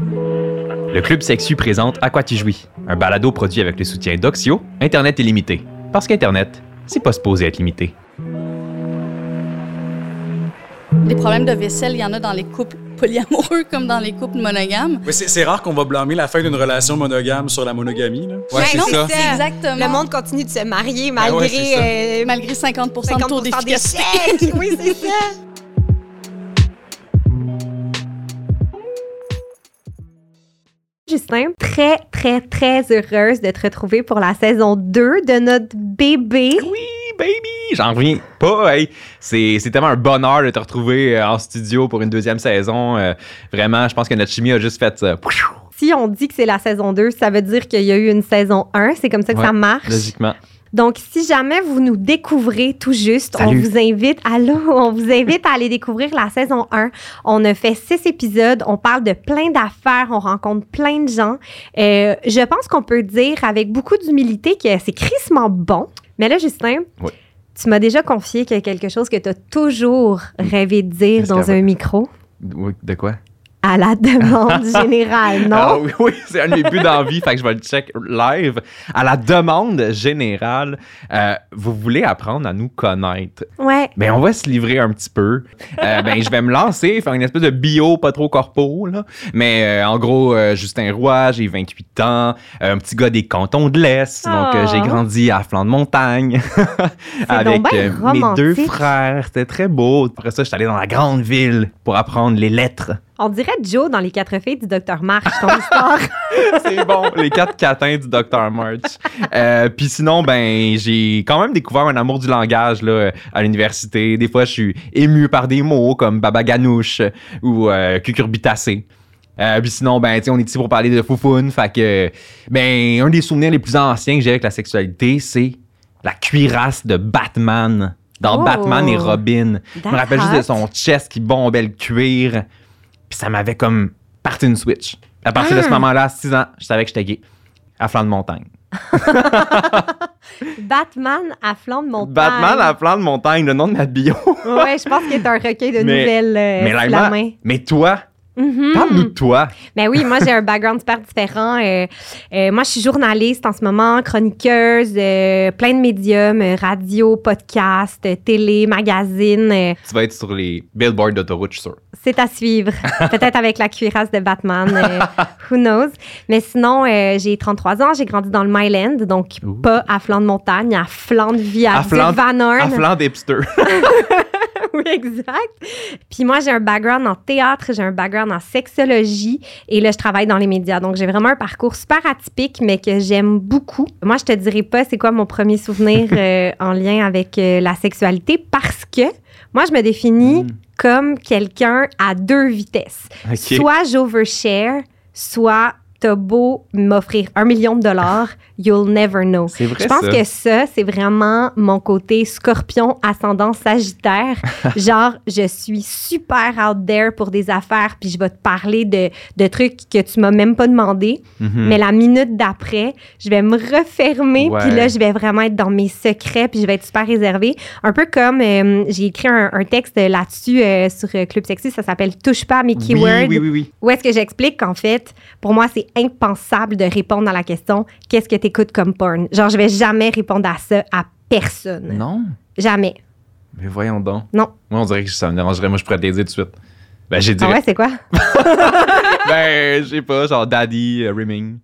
Le Club Sexu présente À quoi tu jouis, un balado produit avec le soutien d'Oxio, Internet illimité. Parce qu'Internet, c'est pas supposé être limité. Les problèmes de vaisselle, il y en a dans les couples polyamoureux comme dans les couples monogames. Mais c'est rare qu'on va blâmer la fin d'une relation monogame sur la monogamie. Là. Ouais, c'est ça. c'est exactement. Le monde continue de se marier ouais, malgré euh, Malgré 50 de taux 50% d'efficacité. Oui, c'est ça. Justin, très, très, très heureuse de te retrouver pour la saison 2 de notre bébé. Oui, baby! J'en reviens pas. Hey, c'est tellement un bonheur de te retrouver euh, en studio pour une deuxième saison. Euh, vraiment, je pense que notre chimie a juste fait ça. Si on dit que c'est la saison 2, ça veut dire qu'il y a eu une saison 1. C'est comme ça que Ouais, ça marche? Logiquement. Donc, si jamais vous nous découvrez tout juste, Salut. on vous invite, allô, on vous invite à aller découvrir la saison 1. On a fait six épisodes, on parle de plein d'affaires, on rencontre plein de gens. Euh, je pense qu'on peut dire avec beaucoup d'humilité que c'est crissement bon. Mais là, Justin, Oui. tu m'as déjà confié qu'il y a quelque chose que tu as toujours rêvé de dire dans un micro. Oui, De quoi? À la demande générale, Ah non? oui, oui, c'est un de mes buts d'envie, fait que je vais le check live. À la demande générale, euh, vous voulez apprendre à nous connaître. Ouais. Ben, on va se livrer un petit peu. Euh, ben, je vais me lancer, faire une espèce de bio pas trop corpo, là. Mais euh, en gros, euh, Justin Roy, j'ai 28 ans, un petit gars des cantons de l'Est. Donc, j'ai grandi à flanc de montagne avec mes deux frères. C'était très beau. Après ça, je suis allé dans la grande ville pour apprendre les lettres. On dirait Joe dans les quatre filles du Docteur March, ton histoire. C'est bon, les quatre catins du Dr. March. Euh, Puis sinon, ben, j'ai quand même découvert un amour du langage là, à l'université. Des fois, je suis ému par des mots comme baba ganouche ou euh, cucurbitacé. Euh, puis sinon, ben, on est ici pour parler de foufoune. Fait que, ben, un des souvenirs les plus anciens que j'ai avec la sexualité, c'est la cuirasse de Batman dans Oh. Batman et Robin. Je me rappelle juste de son chest qui bombait le cuir. Puis ça m'avait comme parti une switch. À partir de ce Ah. moment-là, à 6 ans, je savais que j'étais gay. À flanc de montagne. Batman à flanc de montagne. Batman à flanc de montagne, le nom de ma bio. Ouais, je pense qu'il est un recueil de Mais- nouvelles euh, mais la main. mais toi, Mhm. parle-nous de toi. Ben oui, moi j'ai un background super différent. Euh, euh, moi, je suis journaliste en ce moment, chroniqueuse, euh, plein de médiums, radio, podcast, télé, magazine. Tu vas être sur les billboards d'autoroute, je suis sûr. c'est à suivre. Peut-être avec la cuirasse de Batman. who knows? Mais sinon, j'ai 33 ans, j'ai grandi dans le Myland, donc Ouh. pas à flanc de montagne, à flanc de vie, à, À flanc- Van Horn. À flanc d'hipster. oui, exact. Puis moi, j'ai un background en théâtre, j'ai un background en sexologie et là, je travaille dans les médias. Donc, j'ai vraiment un parcours super atypique, mais que j'aime beaucoup. Moi, je te dirai pas c'est quoi mon premier souvenir euh, en lien avec euh, la sexualité parce que moi, je me définis Mm. comme quelqu'un à deux vitesses. OK. Soit j'overshare, soit t'as beau m'offrir un million de dollars, you'll never know. C'est vrai Je pense ça. que ça, c'est vraiment mon côté scorpion ascendant sagittaire. Genre, je suis super out there pour des affaires, puis je vais te parler de, de trucs que tu m'as même pas demandé. Mhm. Mais la minute d'après, je vais me refermer, Ouais. puis là, je vais vraiment être dans mes secrets, puis je vais être super réservée. Un peu comme euh, j'ai écrit un, un texte là-dessus euh, sur euh, Club Sexy, ça s'appelle Touche pas à mes oui, keywords. oui, oui, oui. Où est-ce que j'explique qu'en fait, pour moi, c'est impensable de répondre à la question qu'est-ce que t'écoutes comme porn? Genre, je vais jamais répondre à ça à personne. Non? Jamais. Mais voyons donc. Non. Moi, on dirait que ça me dérangerait. Moi, je pourrais te dire tout de suite. Ben, j'ai dit. Ah ouais, c'est quoi? ben, je sais pas, genre Daddy, euh, Rimming.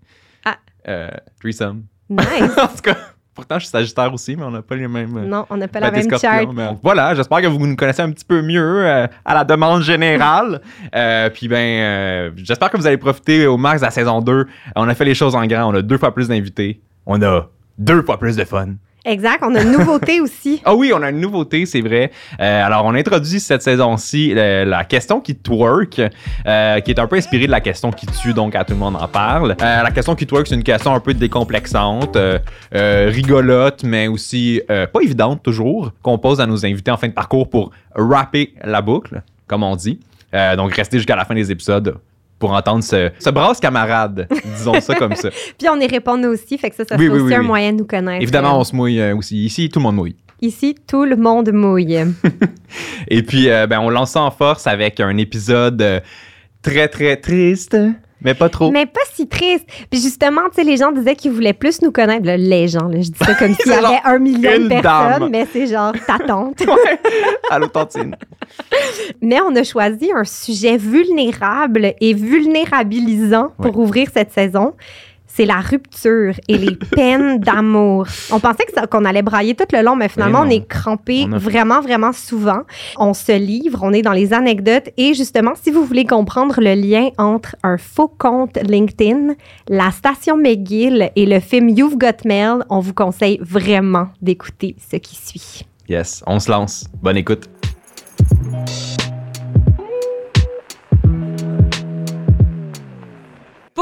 Ah. Euh, threesome. Nice. en tout cas, pourtant, je suis Sagittaire aussi, mais on n'a pas les mêmes. euh, non, on n'a pas la Ben, même Scorpion, chart. mais voilà, j'espère que vous nous connaissez un petit peu mieux euh, à la demande générale. Euh, puis ben, euh, j'espère que vous allez profiter au max de la saison 2. On a fait les choses en grand, on a deux fois plus d'invités. On a deux fois plus de fun. Exact. On a une nouveauté aussi. Ah oui, on a une nouveauté, c'est vrai. Euh, alors, on introduit cette saison-ci euh, la question qui twerk, euh, qui est un peu inspirée de la question qui tue, donc à tout le monde en parle. Euh, la question qui twerk, c'est une question un peu décomplexante, euh, euh, rigolote, mais aussi euh, pas évidente toujours, qu'on pose à nos invités en fin de parcours pour rapper la boucle, comme on dit. Euh, donc, restez jusqu'à la fin des épisodes pour entendre ce, ce brasse camarade, disons ça comme ça. Puis on y répond nous aussi, fait que ça, ça Oui, oui, aussi oui, un moyen de nous connaître. Évidemment, on se mouille euh, aussi. Ici, tout le monde mouille. Ici, tout le monde mouille. Et puis, euh, ben, on lance ça en force avec un épisode euh, très, très triste Mais pas trop. Mais pas si triste. Puis justement, tu sais, les gens disaient qu'ils voulaient plus nous connaître. Là, les gens, là, je dis ça comme s'il y avait un million de personnes, dame. mais c'est genre ta tante. Allô, Tantine. mais on a choisi un sujet vulnérable et vulnérabilisant pour ouvrir cette saison. C'est la rupture et les peines d'amour. On pensait que ça- qu'on allait brailler tout le long, mais finalement, Mais on est crampé On a- vraiment, vraiment souvent. On se livre, on est dans les anecdotes. Et justement, si vous voulez comprendre le lien entre un faux compte LinkedIn, la station McGill et le film You've Got Mail, on vous conseille vraiment d'écouter ce qui suit. Yes, on se lance. Bonne écoute.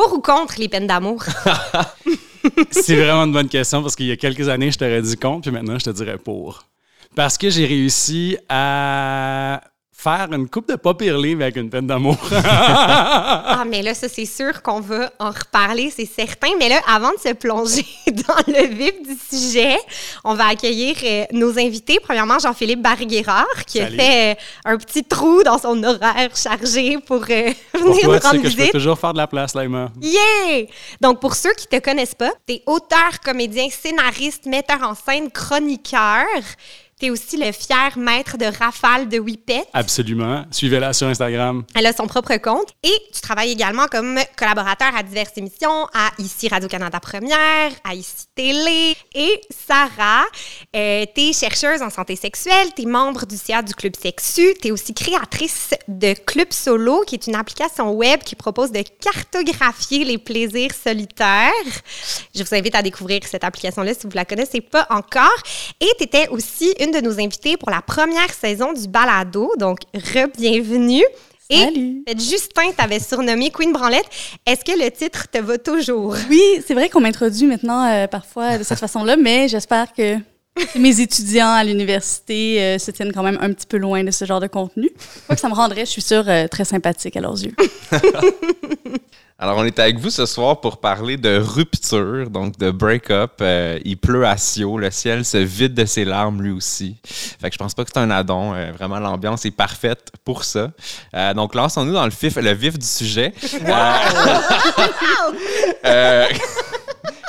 Pour ou contre les peines d'amour? C'est vraiment une bonne question parce qu'il y a quelques années, je t'aurais dit contre, puis maintenant, je te dirais pour. Parce que j'ai réussi à faire une coupe de pas pire livre avec une peine d'amour. Ah, mais là, ça, c'est sûr qu'on va en reparler, c'est certain. Mais là, avant de se plonger dans le vif du sujet, on va accueillir euh, nos invités. Premièrement, Jean-Philippe Barguérard, qui Salut. a fait euh, un petit trou dans son horaire chargé pour euh, Pour venir toi, nous rendre que je peux visite. toujours faire de la place, Laima. Yeah! Donc, pour ceux qui te connaissent pas, t'es auteur, comédien, scénariste, metteur en scène, chroniqueur. T'es aussi le fier maître de rafale de Whippet. Absolument. Suivez-la sur Instagram. Elle a son propre compte et tu travailles également comme collaborateur à diverses émissions, à Ici Radio-Canada Première, à Ici Télé. Et Sarah, euh, t'es chercheuse en santé sexuelle, t'es membre du CA du Club Sexu, t'es aussi créatrice de Club Solo, qui est une application web qui propose de cartographier les plaisirs solitaires. Je vous invite à découvrir cette application-là si vous la connaissez pas encore. Et tu étais aussi une de nos invitées pour la première saison du balado, donc re-bienvenue. Et Salut. Justin t'avait surnommé Queen Branlette. Est-ce que le titre te va toujours? Oui, c'est vrai qu'on m'introduit maintenant euh, parfois de cette façon-là, mais j'espère que mes étudiants à l'université euh, se tiennent quand même un petit peu loin de ce genre de contenu. Quoi que ça me rendrait, je suis sûre, euh, très sympathique à leurs yeux. Alors, on est avec vous ce soir pour parler de rupture, donc de break-up. Euh, il pleut à Sio, le ciel se vide de ses larmes lui aussi. Fait que je pense pas que c'est un addon. euh, vraiment, l'ambiance est parfaite pour ça. Euh, donc, lançons-nous dans le vif, le vif du sujet.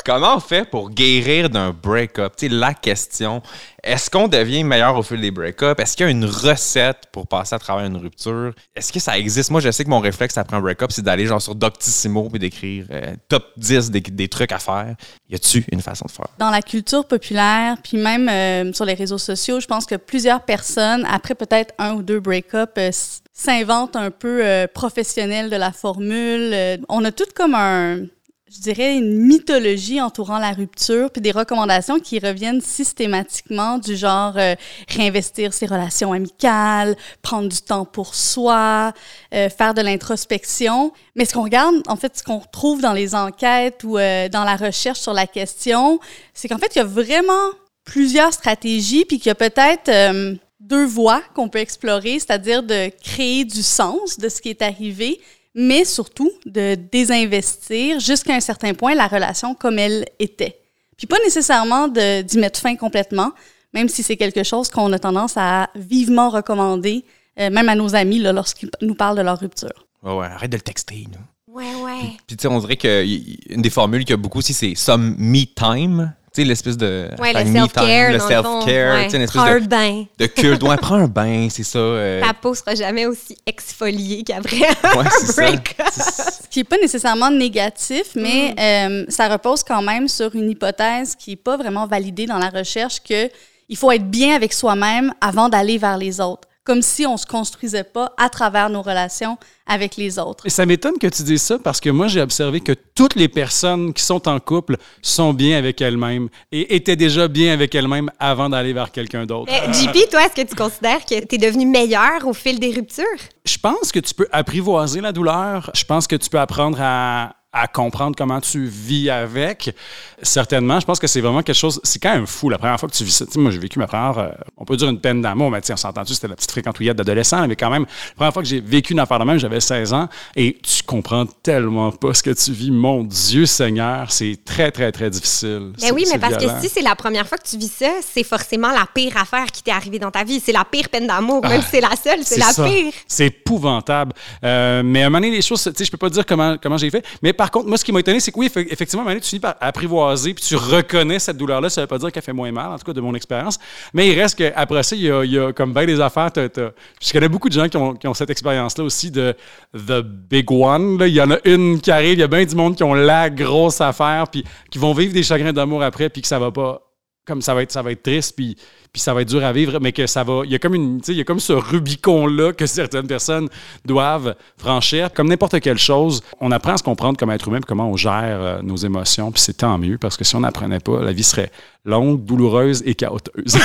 comment on fait pour guérir d'un break-up? Tu la question, est-ce qu'on devient meilleur au fil des break-up? Est-ce qu'il y a une recette pour passer à travers une rupture? Est-ce que ça existe? Moi, je sais que mon réflexe après un break-up, c'est d'aller genre sur Doctissimo et d'écrire euh, top 10 des, trucs à faire. Y a-tu une façon de faire? Dans la culture populaire, puis même euh, sur les réseaux sociaux, je pense que plusieurs personnes, après peut-être un ou deux break-up, euh, s'inventent un peu professionnels de la formule. On a tout comme un, je dirais, une mythologie entourant la rupture, puis des recommandations qui reviennent systématiquement du genre euh, réinvestir ses relations amicales, prendre du temps pour soi, euh, faire de l'introspection. Mais ce qu'on regarde, en fait, ce qu'on trouve dans les enquêtes ou euh, dans la recherche sur la question, c'est qu'en fait, il y a vraiment plusieurs stratégies, puis qu'il y a peut-être euh, deux voies qu'on peut explorer, c'est-à-dire de créer du sens de ce qui est arrivé, mais surtout de désinvestir jusqu'à un certain point la relation comme elle était. Puis pas nécessairement de- d'y mettre fin complètement, même si c'est quelque chose qu'on a tendance à vivement recommander, euh, même à nos amis, là, lorsqu'ils nous parlent de leur rupture. Ouais, ouais, arrête de le texter. là. Ouais, ouais. Puis, tu sais, on dirait qu'une des formules qu'il y a beaucoup aussi, c'est some me time. Tu sais, l'espèce de. Ouais, le self-care. le self-care. Ouais. Une espèce Prends un de, bain. de culte. Ouais, prends un bain, c'est ça. euh, Ta peau sera jamais aussi exfoliée qu'après ouais, un break-up. Ce qui n'est pas nécessairement négatif, mais euh, ça repose quand même sur une hypothèse qui n'est pas vraiment validée dans la recherche que il faut être bien avec soi-même avant d'aller vers les autres. Comme si on se construisait pas à travers nos relations avec les autres. Et ça m'étonne que tu dises ça parce que moi, j'ai observé que toutes les personnes qui sont en couple sont bien avec elles-mêmes et étaient déjà bien avec elles-mêmes avant d'aller vers quelqu'un d'autre. Mais JP, toi, est-ce que tu considères que tu es devenu meilleur au fil des ruptures? Je pense que tu peux apprivoiser la douleur. Je pense que tu peux apprendre à, à comprendre comment tu vis avec. Certainement, je pense que c'est vraiment quelque chose. C'est quand même fou la première fois que tu vis ça. moi, j'ai vécu ma première. Euh, on peut dire une peine d'amour, mais on s'entend-tu, c'était la petite fréquentouillette d'adolescent, mais quand même, la première fois que j'ai vécu une affaire de même, j'avais 16 ans et tu comprends tellement pas ce que tu vis. Mon Dieu Seigneur, c'est très, très, très difficile. Mais oui, mais parce que si c'est la première fois que tu vis ça, c'est forcément la pire affaire qui t'est arrivée dans ta vie. C'est la pire peine d'amour, même si c'est la seule, c'est la pire. C'est épouvantable. Euh, mais à un moment donné, les choses, tu sais, je peux pas dire comment, comment j'ai fait, mais par contre, moi, ce qui m'a étonné, c'est que oui, effectivement, tu finis par apprivoiser, puis tu reconnais cette douleur-là. Ça ne veut pas dire qu'elle fait moins mal, en tout cas de mon expérience. Mais il reste qu'après ça, il y, a, comme bien des affaires. Je connais beaucoup de gens qui ont, cette expérience-là aussi de The Big One. Il y en a une qui arrive, il y a bien du monde qui ont la grosse affaire, puis qui vont vivre des chagrins d'amour après, puis que ça va pas comme ça va être, ça va être triste, puis, puis ça va être dur à vivre, mais que ça va. Il y a comme une, ce Rubicon-là que certaines personnes doivent franchir. Comme n'importe quelle chose, on apprend à se comprendre comme être humain, comment on gère euh, nos émotions, puis c'est tant mieux, parce que si on n'apprenait pas, la vie serait longue, douloureuse et chaoteuse.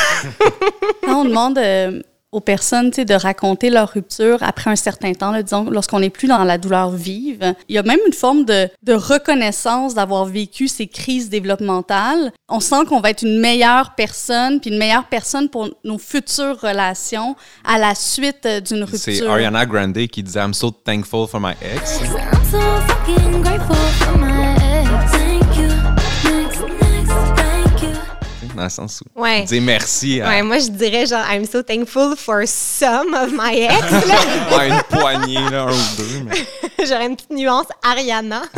Quand on demande euh, aux personnes de raconter leur rupture après un certain temps, là, disons, lorsqu'on n'est plus dans la douleur vive. Il y a même une forme de, de reconnaissance d'avoir vécu ces crises développementales. On sent qu'on va être une meilleure personne, puis une meilleure personne pour nos futures relations à la suite euh, d'une rupture. C'est Ariana Grande qui disait I'm so thankful for my ex. Dans le sens où ouais. dire merci. Ouais, moi, je dirais genre, I'm so thankful for some of my ex. ouais, une poignée, là, un ou deux. Mais... J'aurais une petite nuance Ariana.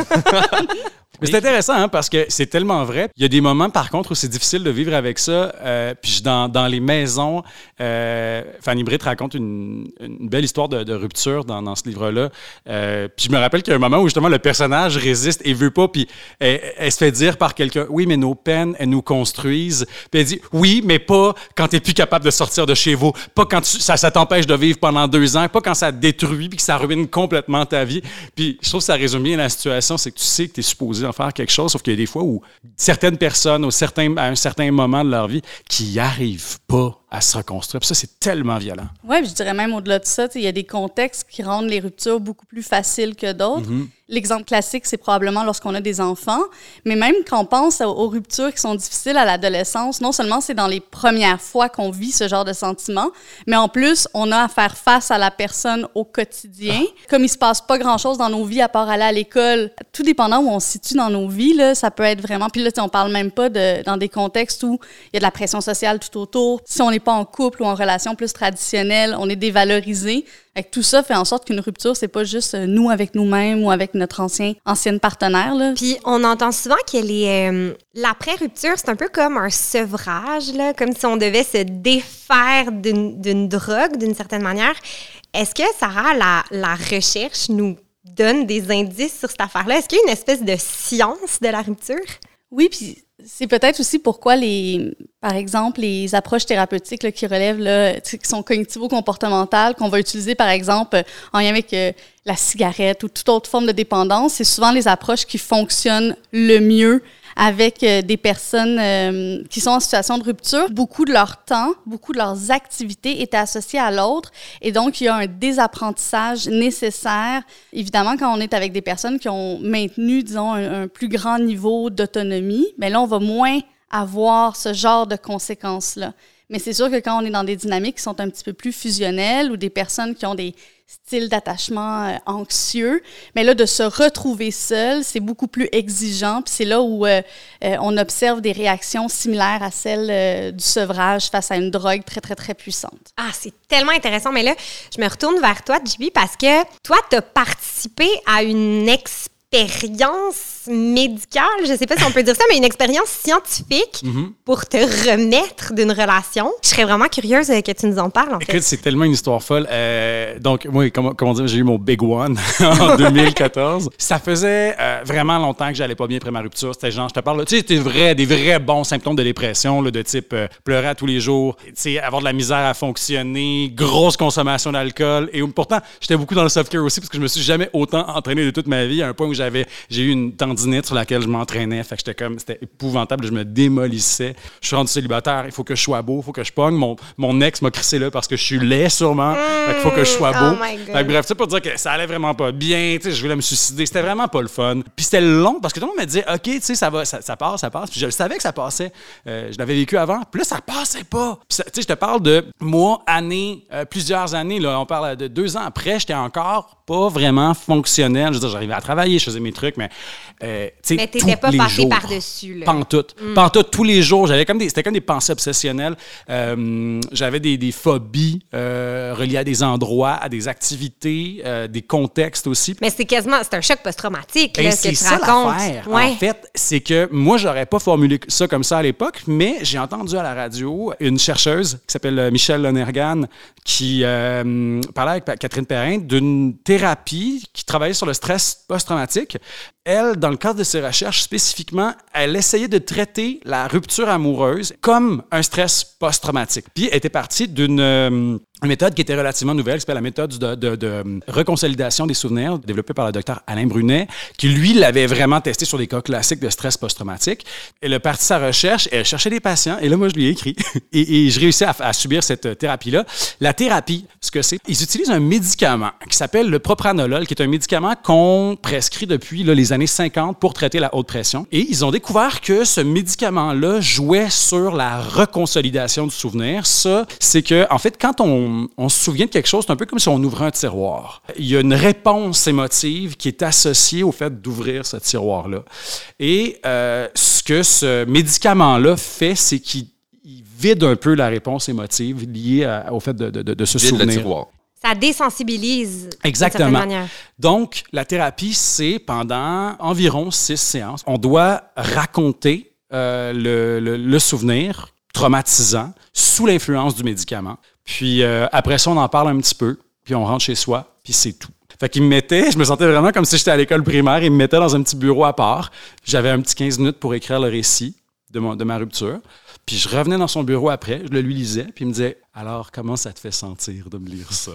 Mais c'est intéressant hein, parce que c'est tellement vrai. Il y a des moments, par contre, où c'est difficile de vivre avec ça. Euh, puis dans, dans, les maisons, euh, Fanny Britt raconte une, une, belle histoire de, de rupture dans, dans ce livre-là. Euh, puis je me rappelle qu'il y a un moment où justement le personnage résiste et veut pas, puis elle, elle se fait dire par quelqu'un Oui, mais nos peines, elles nous construisent. Puis elle dit Oui, mais pas quand tu n'es plus capable de sortir de chez vous, pas quand ça, ça t'empêche de vivre pendant deux ans, pas quand ça détruit puis que ça ruine complètement ta vie. Puis je trouve que ça résume bien la situation c'est que tu sais que tu es supposé faire quelque chose, sauf qu'il y a des fois où certaines personnes, à un certain moment de leur vie, qui n'y arrivent pas à se reconstruire. Puis ça, c'est tellement violent. Oui, je dirais même au-delà de ça, il y a des contextes qui rendent les ruptures beaucoup plus faciles que d'autres. Mm-hmm. L'exemple classique, c'est probablement lorsqu'on a des enfants, mais même quand on pense aux, ruptures qui sont difficiles à l'adolescence, non seulement c'est dans les premières fois qu'on vit ce genre de sentiments, mais en plus, on a à faire face à la personne au quotidien. Ah. Comme il se passe pas grand-chose dans nos vies à part aller à l'école, tout dépendant où on se situe dans nos vies, là, ça peut être vraiment... Puis là, on parle même pas de, dans des contextes où il y a de la pression sociale tout autour. Si on n'est pas en couple ou en relation plus traditionnelle, on est dévalorisé. Avec tout ça fait en sorte qu'une rupture, c'est pas juste euh, nous avec nous-mêmes ou avec notre ancien ancienne partenaire. Là. Puis on entend souvent que les euh, l'après-rupture, c'est un peu comme un sevrage, là, comme si on devait se défaire d'une drogue d'une certaine manière. Est-ce que Sarah, la, la recherche nous donne des indices sur cette affaire-là? Est-ce qu'il y a une espèce de science de la rupture? Oui, puis c'est peut-être aussi pourquoi les, par exemple, les approches thérapeutiques qui relèvent, là, qui sont cognitivo-comportementales, qu'on va utiliser par exemple en lien avec euh, la cigarette ou toute autre forme de dépendance, c'est souvent les approches qui fonctionnent le mieux avec euh, des personnes euh, qui sont en situation de rupture. Beaucoup de leur temps, beaucoup de leurs activités étaient associées à l'autre. Et donc, il y a un désapprentissage nécessaire. Évidemment, quand on est avec des personnes qui ont maintenu, disons, un, plus grand niveau d'autonomie, mais là, on va moins avoir ce genre de conséquences-là. Mais c'est sûr que quand on est dans des dynamiques qui sont un petit peu plus fusionnelles ou des personnes qui ont des style d'attachement euh, anxieux. Mais là, de se retrouver seul, c'est beaucoup plus exigeant. Puis c'est là où euh, euh, on observe des réactions similaires à celles du sevrage face à une drogue très, très, très puissante. Ah, c'est tellement intéressant. Mais là, je me retourne vers toi, JB, parce que toi, tu as participé à une expérience médicale, je sais pas si on peut dire ça, mais une expérience scientifique mhm. pour te remettre d'une relation. Je serais vraiment curieuse que tu nous en parles, en Écoute, c'est tellement une histoire folle. Euh, donc, moi, comment, comment dire, j'ai eu mon big one en 2014. Ça faisait euh, vraiment longtemps que j'allais pas bien après ma rupture. C'était genre, je te parle, tu sais, c'était vrai, des vrais bons symptômes de dépression, là, de type euh, pleurer à tous les jours, tu sais, avoir de la misère à fonctionner, grosse consommation d'alcool. Et pourtant, j'étais beaucoup dans le self-care aussi parce que je me suis jamais autant entraîné de toute ma vie à un point où j'avais, j'ai eu une tendinite sur laquelle je m'entraînais. Fait que j'étais comme, c'était épouvantable. Je me démolissais. Je suis rendu célibataire. Il faut que je sois beau. Il faut que je pogne. Mon, mon ex m'a crissé là parce que je suis laid, sûrement. Fait qu'il faut que je sois Oh beau. God. Fait que bref, ça pour dire que ça allait vraiment pas bien. Tu sais, je voulais me suicider. C'était vraiment pas le fun. Puis c'était long parce que tout le monde me disait, OK, tu sais, ça va, ça, ça passe, ça passe. Puis je le savais que ça passait. Euh, je l'avais vécu avant. Puis là, ça passait pas. Puis tu sais, je te parle de mois, années, euh, plusieurs années. Là, on parle de deux ans après, j'étais encore pas vraiment fonctionnel. Je veux dire, j'arrivais à travailler, je faisais mes trucs, mais. Euh, Mais t'étais pas les passé par-dessus. Pantoute. Pantoute, tous les jours. J'avais comme des, c'était comme des pensées obsessionnelles. Euh, j'avais des, des phobies euh, reliées à des endroits, à des activités, euh, des contextes aussi. Mais c'est quasiment, c'est un choc post-traumatique, là, ce que c'est tu ça racontes. Ouais. En fait, c'est que moi, j'aurais pas formulé ça comme ça à l'époque, mais j'ai entendu à la radio une chercheuse qui s'appelle Michelle Lonergan qui parlait avec Catherine Perrin d'une thérapie qui travaillait sur le stress post-traumatique. Elle, dans le cadre de ses recherches spécifiquement, elle essayait de traiter la rupture amoureuse comme un stress post-traumatique. Puis elle était partie d'une euh, une méthode qui était relativement nouvelle, la méthode de, de- de reconsolidation des souvenirs, développée par le docteur Alain Brunet, qui lui l'avait vraiment testé sur des cas classiques de stress post-traumatique. Elle a parti sa recherche, elle cherchait des patients, et là, moi, je lui ai écrit, et, et je réussis à, subir cette euh, thérapie-là. La thérapie, ce que c'est, ils utilisent un médicament qui s'appelle le propranolol, qui est un médicament qu'on prescrit depuis les années 50 pour traiter la haute pression. Et ils ont découvert que ce médicament-là jouait sur la reconsolidation du souvenir. Ça, c'est que, en fait, quand on, on se souvient de quelque chose, c'est un peu comme si on ouvrait un tiroir. Il y a une réponse émotive qui est associée au fait d'ouvrir ce tiroir-là. Et euh, ce que ce médicament-là fait, c'est qu'il il vide un peu la réponse émotive liée à- au fait de, de, de, de se Vide le souvenir. tiroir. Ça désensibilise. d'une Exactement. certaine manière. Donc, la thérapie, c'est pendant environ six séances. On doit raconter euh, le, le- le souvenir traumatisant sous l'influence du médicament. Puis euh, après ça, on en parle un petit peu, puis on rentre chez soi, puis c'est tout. Fait qu'il me mettait, je me sentais vraiment comme si j'étais à l'école primaire, il me mettait dans un petit bureau à part. J'avais un petit 15 minutes pour écrire le récit de, ma rupture. Puis je revenais dans son bureau après, je le lui lisais, puis il me disait Alors, comment ça te fait sentir de me lire ça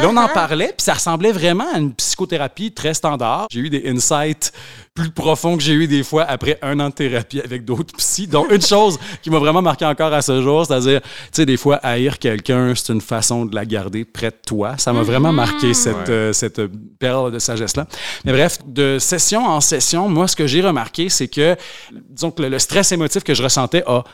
Là, on en parlait, puis ça ressemblait vraiment à une psychothérapie très standard. J'ai eu des insights plus profonds que j'ai eu des fois après un an de thérapie avec d'autres psys. Donc, une chose qui m'a vraiment marqué encore à ce jour, c'est-à-dire, tu sais, des fois, haïr quelqu'un, c'est une façon de la garder près de toi. Ça m'a vraiment marqué cette, Ouais. euh, cette perle de sagesse-là. Mais bref, de session en session, moi, ce que j'ai remarqué, c'est que, disons que le, le stress émotif que je ressentais a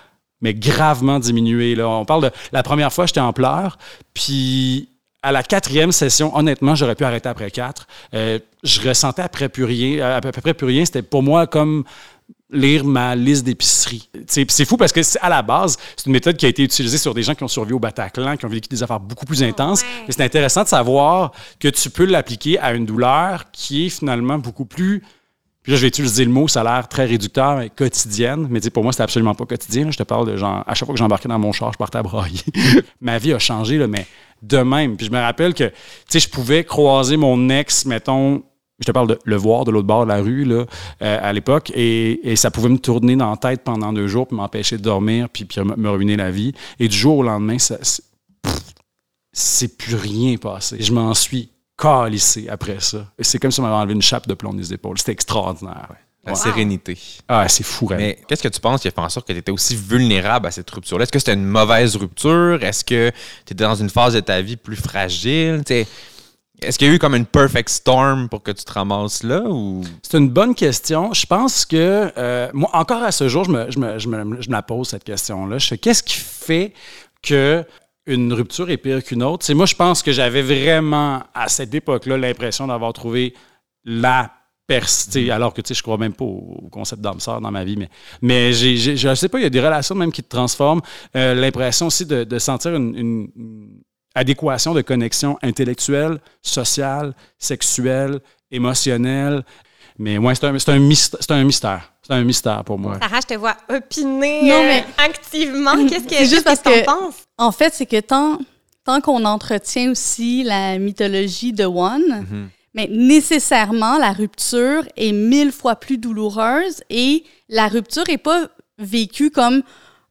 mais gravement diminué. Là. On parle de la première fois, j'étais en pleurs, puis à la quatrième session, honnêtement, j'aurais pu arrêter après quatre. Euh, je ressentais après plus rien. À peu près plus rien. C'était pour moi comme lire ma liste d'épicerie. C'est fou parce que à la base, c'est une méthode qui a été utilisée sur des gens qui ont survécu au Bataclan, qui ont vécu des affaires beaucoup plus intenses. ouais. Et c'est intéressant de savoir que tu peux l'appliquer à une douleur qui est finalement beaucoup plus puis là, je vais utiliser le mot, ça a l'air très réducteur, mais quotidienne. Mais pour moi, c'était absolument pas quotidien. Je te parle de genre, à chaque fois que j'embarquais dans mon char, je partais à brailler. Ma vie a changé, là, mais de même. Puis je me rappelle que, tu sais, je pouvais croiser mon ex, mettons, je te parle de le voir de l'autre bord de la rue, là, euh, à l'époque, et, et ça pouvait me tourner dans la tête pendant deux jours, puis m'empêcher de dormir, puis, puis me ruiner la vie. Et du jour au lendemain, ça, c'est plus rien passé. Je m'en suis calissé après ça. C'est comme si on m'avait enlevé une chape de plomb des épaules. C'était extraordinaire. ouais. La sérénité. Ah, c'est fou. Mais qu'est-ce que tu penses qui a fait en sorte que tu étais aussi vulnérable à cette rupture-là? Est-ce que c'était une mauvaise rupture? Est-ce que tu étais dans une phase de ta vie plus fragile? Est-ce qu'il y a eu comme une perfect storm pour que tu te ramasses là? Ou... C'est une bonne question. Je pense que, euh, moi, encore à ce jour, je me, je me- je me- je me la pose, cette question-là. Je fais, qu'est-ce qui fait que une rupture est pire qu'une autre? C'est moi, je pense que j'avais vraiment, à cette époque-là, l'impression d'avoir trouvé la personne, alors que, tu sais, je crois même pas au, concept d'âme sœur dans ma vie, mais, mais j'ai, j'ai- je sais pas, il y a des relations même qui te transforment. Euh, l'impression aussi de, sentir une adéquation de connexion intellectuelle, sociale, sexuelle, émotionnelle. Mais ouais, c'est un, c'est un, myst- c'est un mystère. C'est un mystère pour moi. Sarah, je te vois opiner Non, euh, mais- activement. Qu'est-ce que C'est juste qu'est-ce parce que que- penses? En fait, c'est que tant, tant qu'on entretient aussi la mythologie de One, Mhm. mais nécessairement, la rupture est mille fois plus douloureuse et la rupture n'est pas vécue comme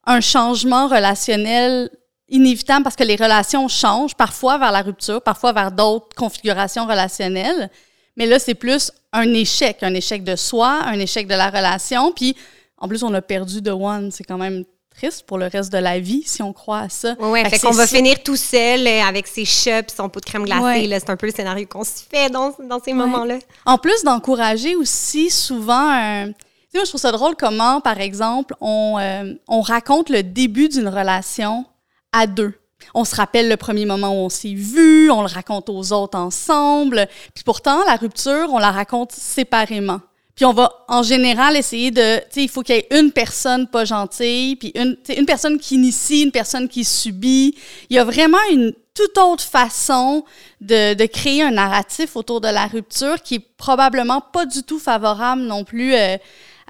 un changement relationnel inévitable parce que les relations changent, parfois vers la rupture, parfois vers d'autres configurations relationnelles. Mais là, c'est plus un échec, un échec de soi, un échec de la relation. Puis, en plus, on a perdu The One. C'est quand même triste pour le reste de la vie, si on croit à ça. Oui, ouais, fait, qu'on va finir tout seul euh, avec ses chats son pot de crème glacée. C'est un peu le scénario qu'on se fait dans, dans ces moments-là. En plus d'encourager aussi souvent... Euh, moi, je trouve ça drôle comment, par exemple, on, euh, on raconte le début d'une relation à deux. On se rappelle le premier moment où on s'est vu, on le raconte aux autres ensemble. Puis pourtant, la rupture, on la raconte séparément. Puis on va en général essayer de, tu sais, il faut qu'il y ait une personne pas gentille, puis une, une personne qui initie, une personne qui subit. Il y a vraiment une toute autre façon de, créer un narratif autour de la rupture qui est probablement pas du tout favorable non plus euh,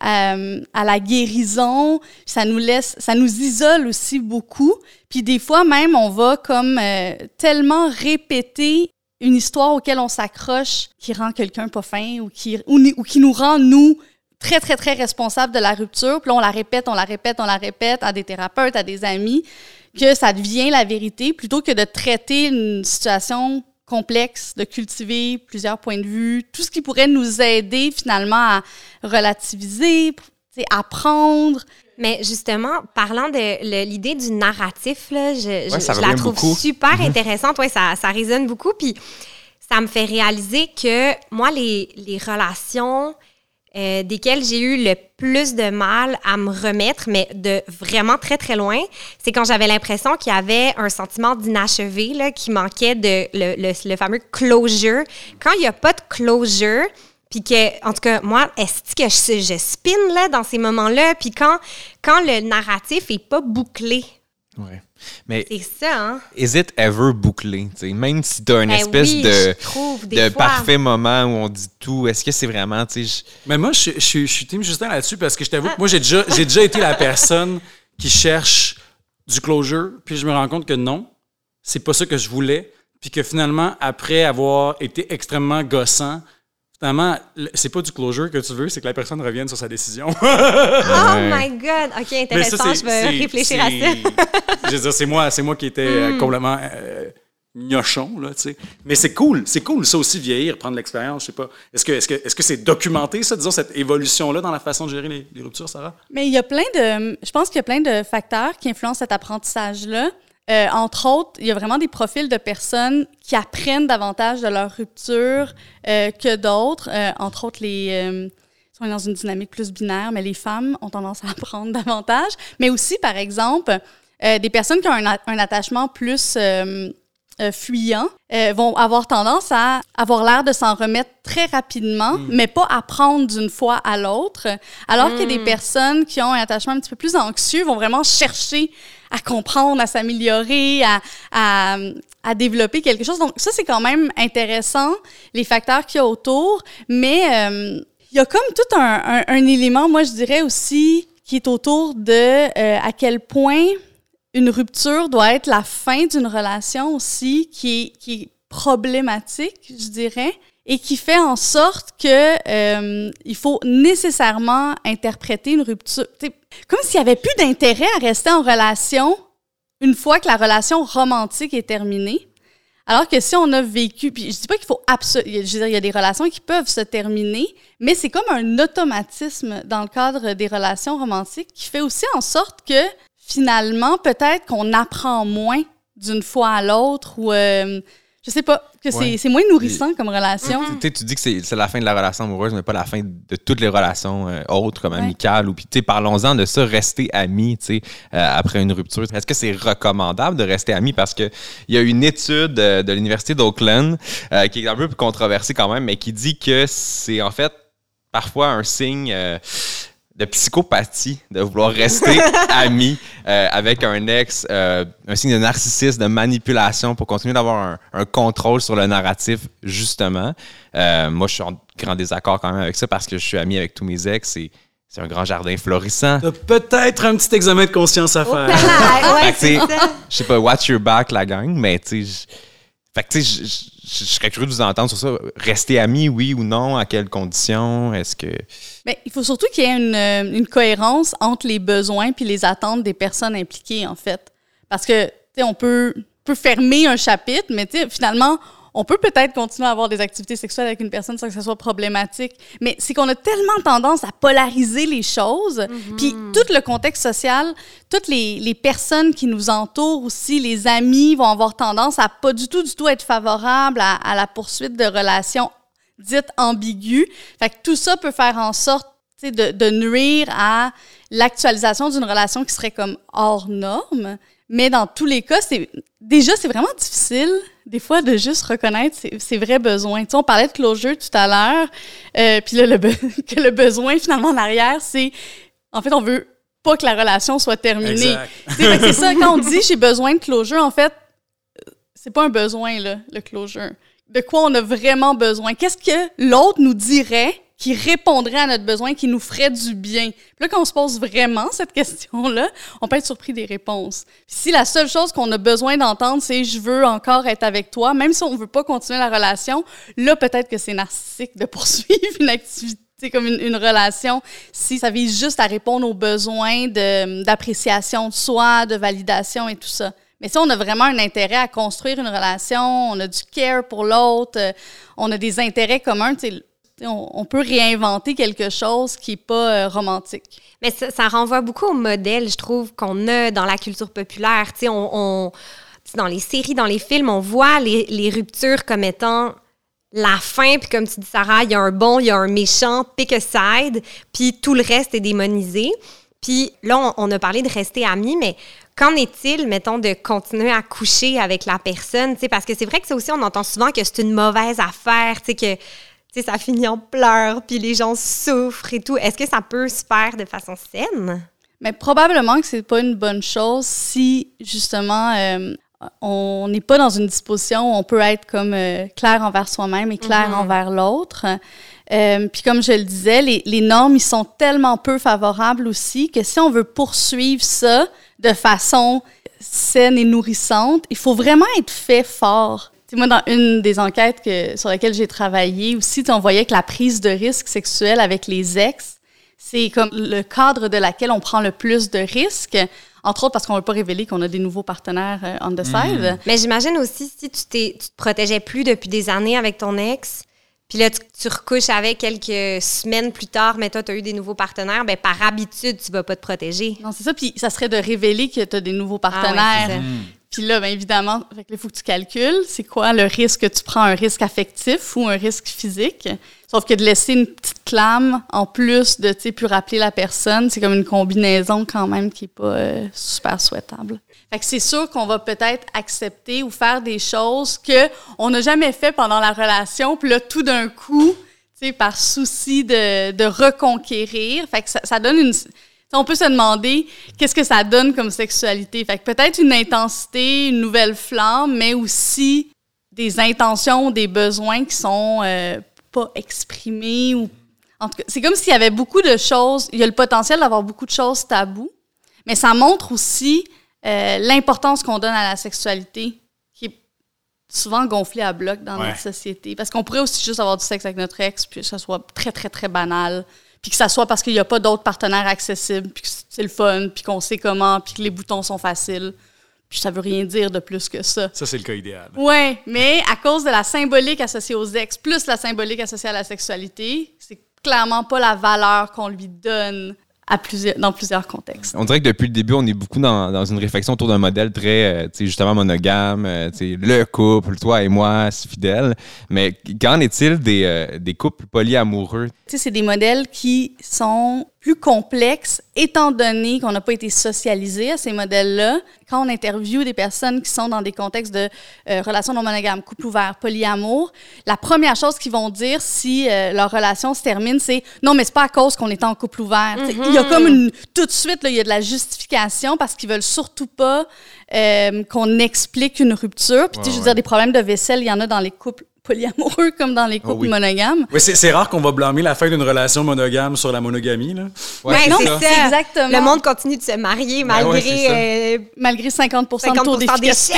euh, à la guérison. Ça nous laisse, ça nous isole aussi beaucoup. Puis des fois même, on va comme euh, tellement répéter une histoire auquel on s'accroche qui rend quelqu'un pas fin ou qui, ou, qui nous rend, nous, très, très, très responsables de la rupture. Puis là, on la répète, on la répète, on la répète à des thérapeutes, à des amis, que ça devient la vérité plutôt que de traiter une situation complexe, de cultiver plusieurs points de vue, tout ce qui pourrait nous aider finalement à relativiser, apprendre. Mais justement, parlant de l'idée du narratif, là, je, je, la trouve super mhm. intéressante. Ouais, ça, ça résonne beaucoup. Puis ça me fait réaliser que moi, les, les relations euh, desquelles j'ai eu le plus de mal à me remettre, mais de vraiment très, très loin, c'est quand j'avais l'impression qu'il y avait un sentiment d'inachevé, qui manquait de le, le, le, fameux closure. Quand il n'y a pas de closure, puis que, en tout cas, moi, est-ce que je, je spin là, dans ces moments-là? Puis quand, quand le narratif est pas bouclé. Ouais. Mais c'est ça, hein? Is it ever bouclé? Même si tu as une ben espèce de, de parfait moment où on dit tout, est-ce que c'est vraiment. Je... Mais moi, je, je, je suis Tim Justin là-dessus parce que je t'avoue que moi, j'ai déjà, j'ai déjà été la personne qui cherche du closure, puis je me rends compte que non, c'est pas ça que je voulais. Puis que finalement, après avoir été extrêmement gossant, Finalement, c'est pas du closure que tu veux, c'est que la personne revienne sur sa décision. oh my God! OK, intéressant, je vais réfléchir à ça. je veux dire, c'est moi, moi qui étais euh, hmm. complètement euh, gnochon, là, tu sais. Mais c'est cool, c'est cool, ça aussi, vieillir, prendre l'expérience, je sais pas. Est-ce que c'est -ce que, c'est documenté, ça, disons, cette évolution-là dans la façon de gérer les, les ruptures, Sarah? Mais il y a plein de... Je pense qu'il y a plein de facteurs qui influencent cet apprentissage-là. Euh, entre autres, il y a vraiment des profils de personnes qui apprennent davantage de leur rupture euh, que d'autres. Euh, entre autres, les sont dans une dynamique plus binaire, mais les femmes ont tendance à apprendre davantage. Mais aussi, par exemple, des personnes qui ont un, attachement plus fuyant vont avoir tendance à avoir l'air de s'en remettre très rapidement, mm. mais pas apprendre d'une fois à l'autre. Alors que des mm. personnes qui ont un attachement un petit peu plus anxieux vont vraiment chercher à comprendre, à s'améliorer, à, à, à, développer quelque chose. Donc, ça, c'est quand même intéressant, les facteurs qu'il y a autour, mais euh, il y a comme tout un, un, élément, moi, je dirais aussi, qui est autour de euh, à quel point une rupture doit être la fin d'une relation aussi, qui est, qui problématique, je dirais et qui fait en sorte que euh, il faut nécessairement interpréter une rupture. comme s'il n'y avait plus d'intérêt à rester en relation une fois que la relation romantique est terminée. Alors que si on a vécu, puis je dis pas qu'il faut absolument, je veux dire, il y a des relations qui peuvent se terminer, mais c'est comme un automatisme dans le cadre des relations romantiques qui fait aussi en sorte que finalement, peut-être qu'on apprend moins d'une fois à l'autre ou euh, je sais pas, que c'est moins nourrissant comme relation. Tu dis que c'est la fin de la relation amoureuse, mais pas la fin de toutes les relations euh, autres, comme amicales. Ou puis, parlons-en de ça, rester amis, tu sais, euh, après une rupture. Est-ce que c'est recommandable de rester amis? Parce qu'il y a une étude euh, de l'Université d'Oakland qui est un peu controversée quand même, mais qui dit que c'est en fait parfois un signe de psychopathie, de vouloir rester ami euh, avec un ex, euh, un signe de narcissisme, de manipulation pour continuer d'avoir un, contrôle sur le narratif, justement. Euh, moi, je suis en grand désaccord quand même avec ça parce que je suis ami avec tous mes ex et c'est un grand jardin florissant. peut-être un petit examen de conscience à faire. ouais, je sais pas, watch your back, la gang, mais tu sais, fait que, tu sais, je, serais curieux de vous entendre sur ça. Rester amis, oui ou non? À quelles conditions? Est-ce que. Bien, il faut surtout qu'il y ait une, euh, une, cohérence entre les besoins puis les attentes des personnes impliquées, en fait. Parce que, tu sais, on peut, peut fermer un chapitre, mais tu sais, finalement, on peut peut-être continuer à avoir des activités sexuelles avec une personne sans que ça soit problématique, mais c'est qu'on a tellement tendance à polariser les choses, Mhm. puis tout le contexte social, toutes les, les personnes qui nous entourent aussi, les amis vont avoir tendance à pas du tout, du tout être favorables à, à la poursuite de relations dites ambiguës. Fait que tout ça peut faire en sorte de, de nuire à l'actualisation d'une relation qui serait comme hors norme. Mais dans tous les cas, c'est déjà c'est vraiment difficile des fois de juste reconnaître ses, ses vrais besoins. Tu sais, on parlait de closure tout à l'heure, euh, puis là le que le besoin finalement en arrière, c'est en fait on veut pas que la relation soit terminée. C'est ça quand on dit j'ai besoin de closure, en fait c'est pas un besoin là, le closure. De quoi on a vraiment besoin? Qu'est-ce que l'autre nous dirait qui répondrait à notre besoin, qui nous ferait du bien. Puis là, quand on se pose vraiment cette question-là, on peut être surpris des réponses. Puis si la seule chose qu'on a besoin d'entendre, c'est je veux encore être avec toi, même si on veut pas continuer la relation, là, peut-être que c'est narcissique de poursuivre une activité comme une, relation si ça vise juste à répondre aux besoins de- d'appréciation de, soi, de validation et tout ça. Mais si on a vraiment un intérêt à construire une relation, on a du care pour l'autre, euh, on a des intérêts communs, on, peut réinventer quelque chose qui n'est pas euh, romantique. Mais ça, renvoie beaucoup au modèle, je trouve, qu'on a dans la culture populaire. On, dans les séries, dans les films, on voit les, ruptures comme étant la fin, puis comme tu dis, Sarah, il y a un bon, il y a un méchant, pick a side, puis tout le reste est démonisé. Puis là, on, a parlé de rester amis, mais qu'en est-il, mettons, de continuer à coucher avec la personne? Parce que c'est vrai que ça aussi, on entend souvent que c'est une mauvaise affaire, que sais, ça finit en pleurs, puis les gens souffrent et tout. Est-ce que ça peut se faire de façon saine? Mais probablement que c'est pas une bonne chose si justement euh, on n'est pas dans une disposition où on peut être comme euh, clair envers soi-même et clair Mhm. envers l'autre. Euh, Puis comme je le disais, les, les normes ils sont tellement peu favorables aussi que si on veut poursuivre ça de façon saine et nourrissante, il faut vraiment être fait fort. Tu sais, moi, dans une des enquêtes que, sur laquelle j'ai travaillé aussi, on voyait que la prise de risque sexuel avec les ex, c'est comme le cadre de laquelle on prend le plus de risques, entre autres parce qu'on ne veut pas révéler qu'on a des nouveaux partenaires euh, on the side. Mais j'imagine aussi si tu, t'es, tu te protégeais plus depuis des années avec ton ex, puis là, tu, tu recouches avec quelques semaines plus tard, mais toi, tu as eu des nouveaux partenaires, ben par habitude, tu vas pas te protéger. Non, c'est ça. Puis ça serait de révéler que tu as des nouveaux Ah ouais, partenaires. c'est ça. Puis là, bien évidemment, il faut que tu calcules c'est quoi le risque que tu prends, un risque affectif ou un risque physique? Sauf que de laisser une petite clame en plus de, tu sais, plus rappeler la personne, c'est comme une combinaison quand même qui est pas euh, super souhaitable. Fait que c'est sûr qu'on va peut-être accepter ou faire des choses que on n'a jamais fait pendant la relation, puis là, tout d'un coup, tu sais, par souci de, de reconquérir, fait que ça, ça donne une... On peut se demander qu'est-ce que ça donne comme sexualité. Fait que peut-être une intensité, une nouvelle flamme, mais aussi des intentions, des besoins qui sont euh, pas exprimés ou en tout cas, c'est comme s'il y avait beaucoup de choses. Il y a le potentiel d'avoir beaucoup de choses taboues, mais ça montre aussi euh, l'importance qu'on donne à la sexualité, qui est souvent gonflée à bloc dans Ouais. notre société. Parce qu'on pourrait aussi juste avoir du sexe avec notre ex, puis que ça soit très, très, très banal, puis que ça soit parce qu'il n'y a pas d'autres partenaires accessibles, puis que c'est le fun, puis qu'on sait comment, puis que les boutons sont faciles. Puis ça veut rien dire de plus que ça. Ça, c'est le cas idéal. Oui, mais à cause de la symbolique associée aux ex, plus la symbolique associée à la sexualité, c'est clairement pas la valeur qu'on lui donne à plusieurs, dans plusieurs contextes. On dirait que depuis le début, on est beaucoup dans, dans une réflexion autour d'un modèle très, euh, tu sais, justement, monogame, euh, tu sais, le couple, toi et moi, c'est fidèle. Mais qu'en est-il des, euh, des couples polyamoureux? Tu sais, c'est des modèles qui sont plus complexes étant donné qu'on n'a pas été socialisé à ces modèles-là. Quand on interviewe des personnes qui sont dans des contextes de euh, relations non monogames, couple ouvert, polyamour, la première chose qu'ils vont dire si euh, leur relation se termine, c'est non, mais c'est pas à cause qu'on est en couple ouvert. Sais, Il y a comme une tout de suite là, il y a de la justification parce qu'ils veulent surtout pas euh, qu'on explique une rupture. Puis tu sais, je veux Ouais, dire des problèmes de vaisselle, il y en a dans les couples polyamoureux comme dans les couples oui. monogames. Oui, c'est, c'est rare qu'on va blâmer la fin d'une relation monogame sur la monogamie. Là. Ouais, non, c'est ça. ça. Exactement. Le monde continue de se marier Ben ouais, malgré euh, Malgré 50 de taux 50 d'efficacité.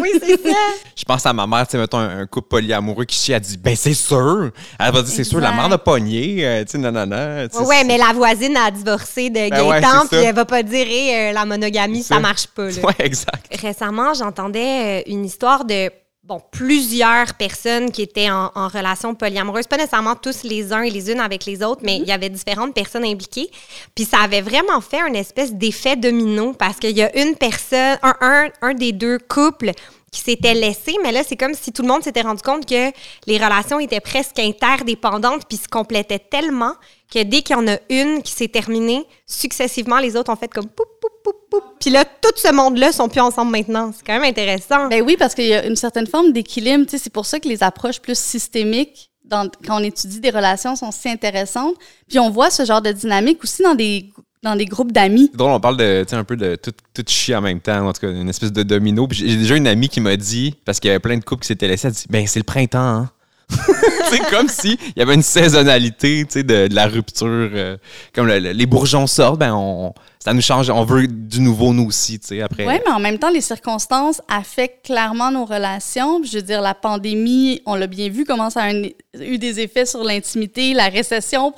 oui, c'est ça. Je pense à ma mère, tu sais, mettons, un, un couple polyamoureux qui chie, elle dit, ben c'est sûr. Elle va dire, c'est sûr, la mère a pogné, euh, tu sais, c'est- mais la voisine a divorcé de Ben Gaëtan, puis elle va pas dire euh, la monogamie, C'est ça marche pas. Ouais, exact. Récemment, j'entendais une histoire de bon, plusieurs personnes qui étaient en, en relation polyamoureuse, pas nécessairement tous les uns et les unes avec les autres, mais il y avait différentes personnes impliquées. Puis ça avait vraiment fait un espèce d'effet domino parce qu'il y a une personne, un, un, un des deux couples qui s'était laissé, mais là, c'est comme si tout le monde s'était rendu compte que les relations étaient presque interdépendantes puis se complétaient tellement que dès qu'il y en a une qui s'est terminée, successivement, les autres ont fait comme poup, poup, poup, poup. Puis là, tout ce monde-là sont plus ensemble maintenant. C'est quand même intéressant. Ben oui, parce qu'il y a une certaine forme d'équilibre. C'est pour ça que les approches plus systémiques, quand on étudie des relations, sont si intéressantes. Puis on voit ce genre de dynamique aussi dans des, dans des groupes d'amis. C'est on parle de, un peu de tout, tout chier en même temps, en tout cas, une espèce de domino. J'ai déjà une amie qui m'a dit, parce qu'il y avait plein de couples qui s'étaient laissés, elle dit Ben, c'est le printemps, hein. c'est comme si il y avait une saisonnalité, de, de la rupture. euh, comme le- le- les bourgeons sortent, ben, on, ça nous change, on veut du nouveau, nous aussi, après. Oui, mais en même temps, les circonstances affectent clairement nos relations. Je veux dire, la pandémie, on l'a bien vu, comment ça a eu des effets sur l'intimité. La récession,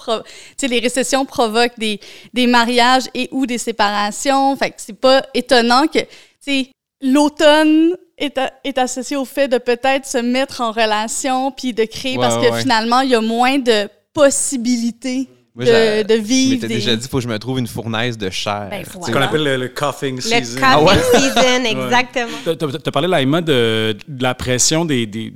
les récessions provoquent des, des mariages et ou des séparations. Fait que c'est pas étonnant que, l'automne est, associé au fait de peut-être se mettre en relation puis de créer Ouais, parce ouais, que ouais. finalement, il y a moins de possibilités Moi, de, de Je vivre. m'étais des- déjà dit, faut que je me trouve une fournaise de chair. Ben, tu voilà. Ce qu'on appelle le, le coughing Le season. coffee ouais? season, exactement. T'as- T'as t'as parlé, Laïma, de, de la pression des, des,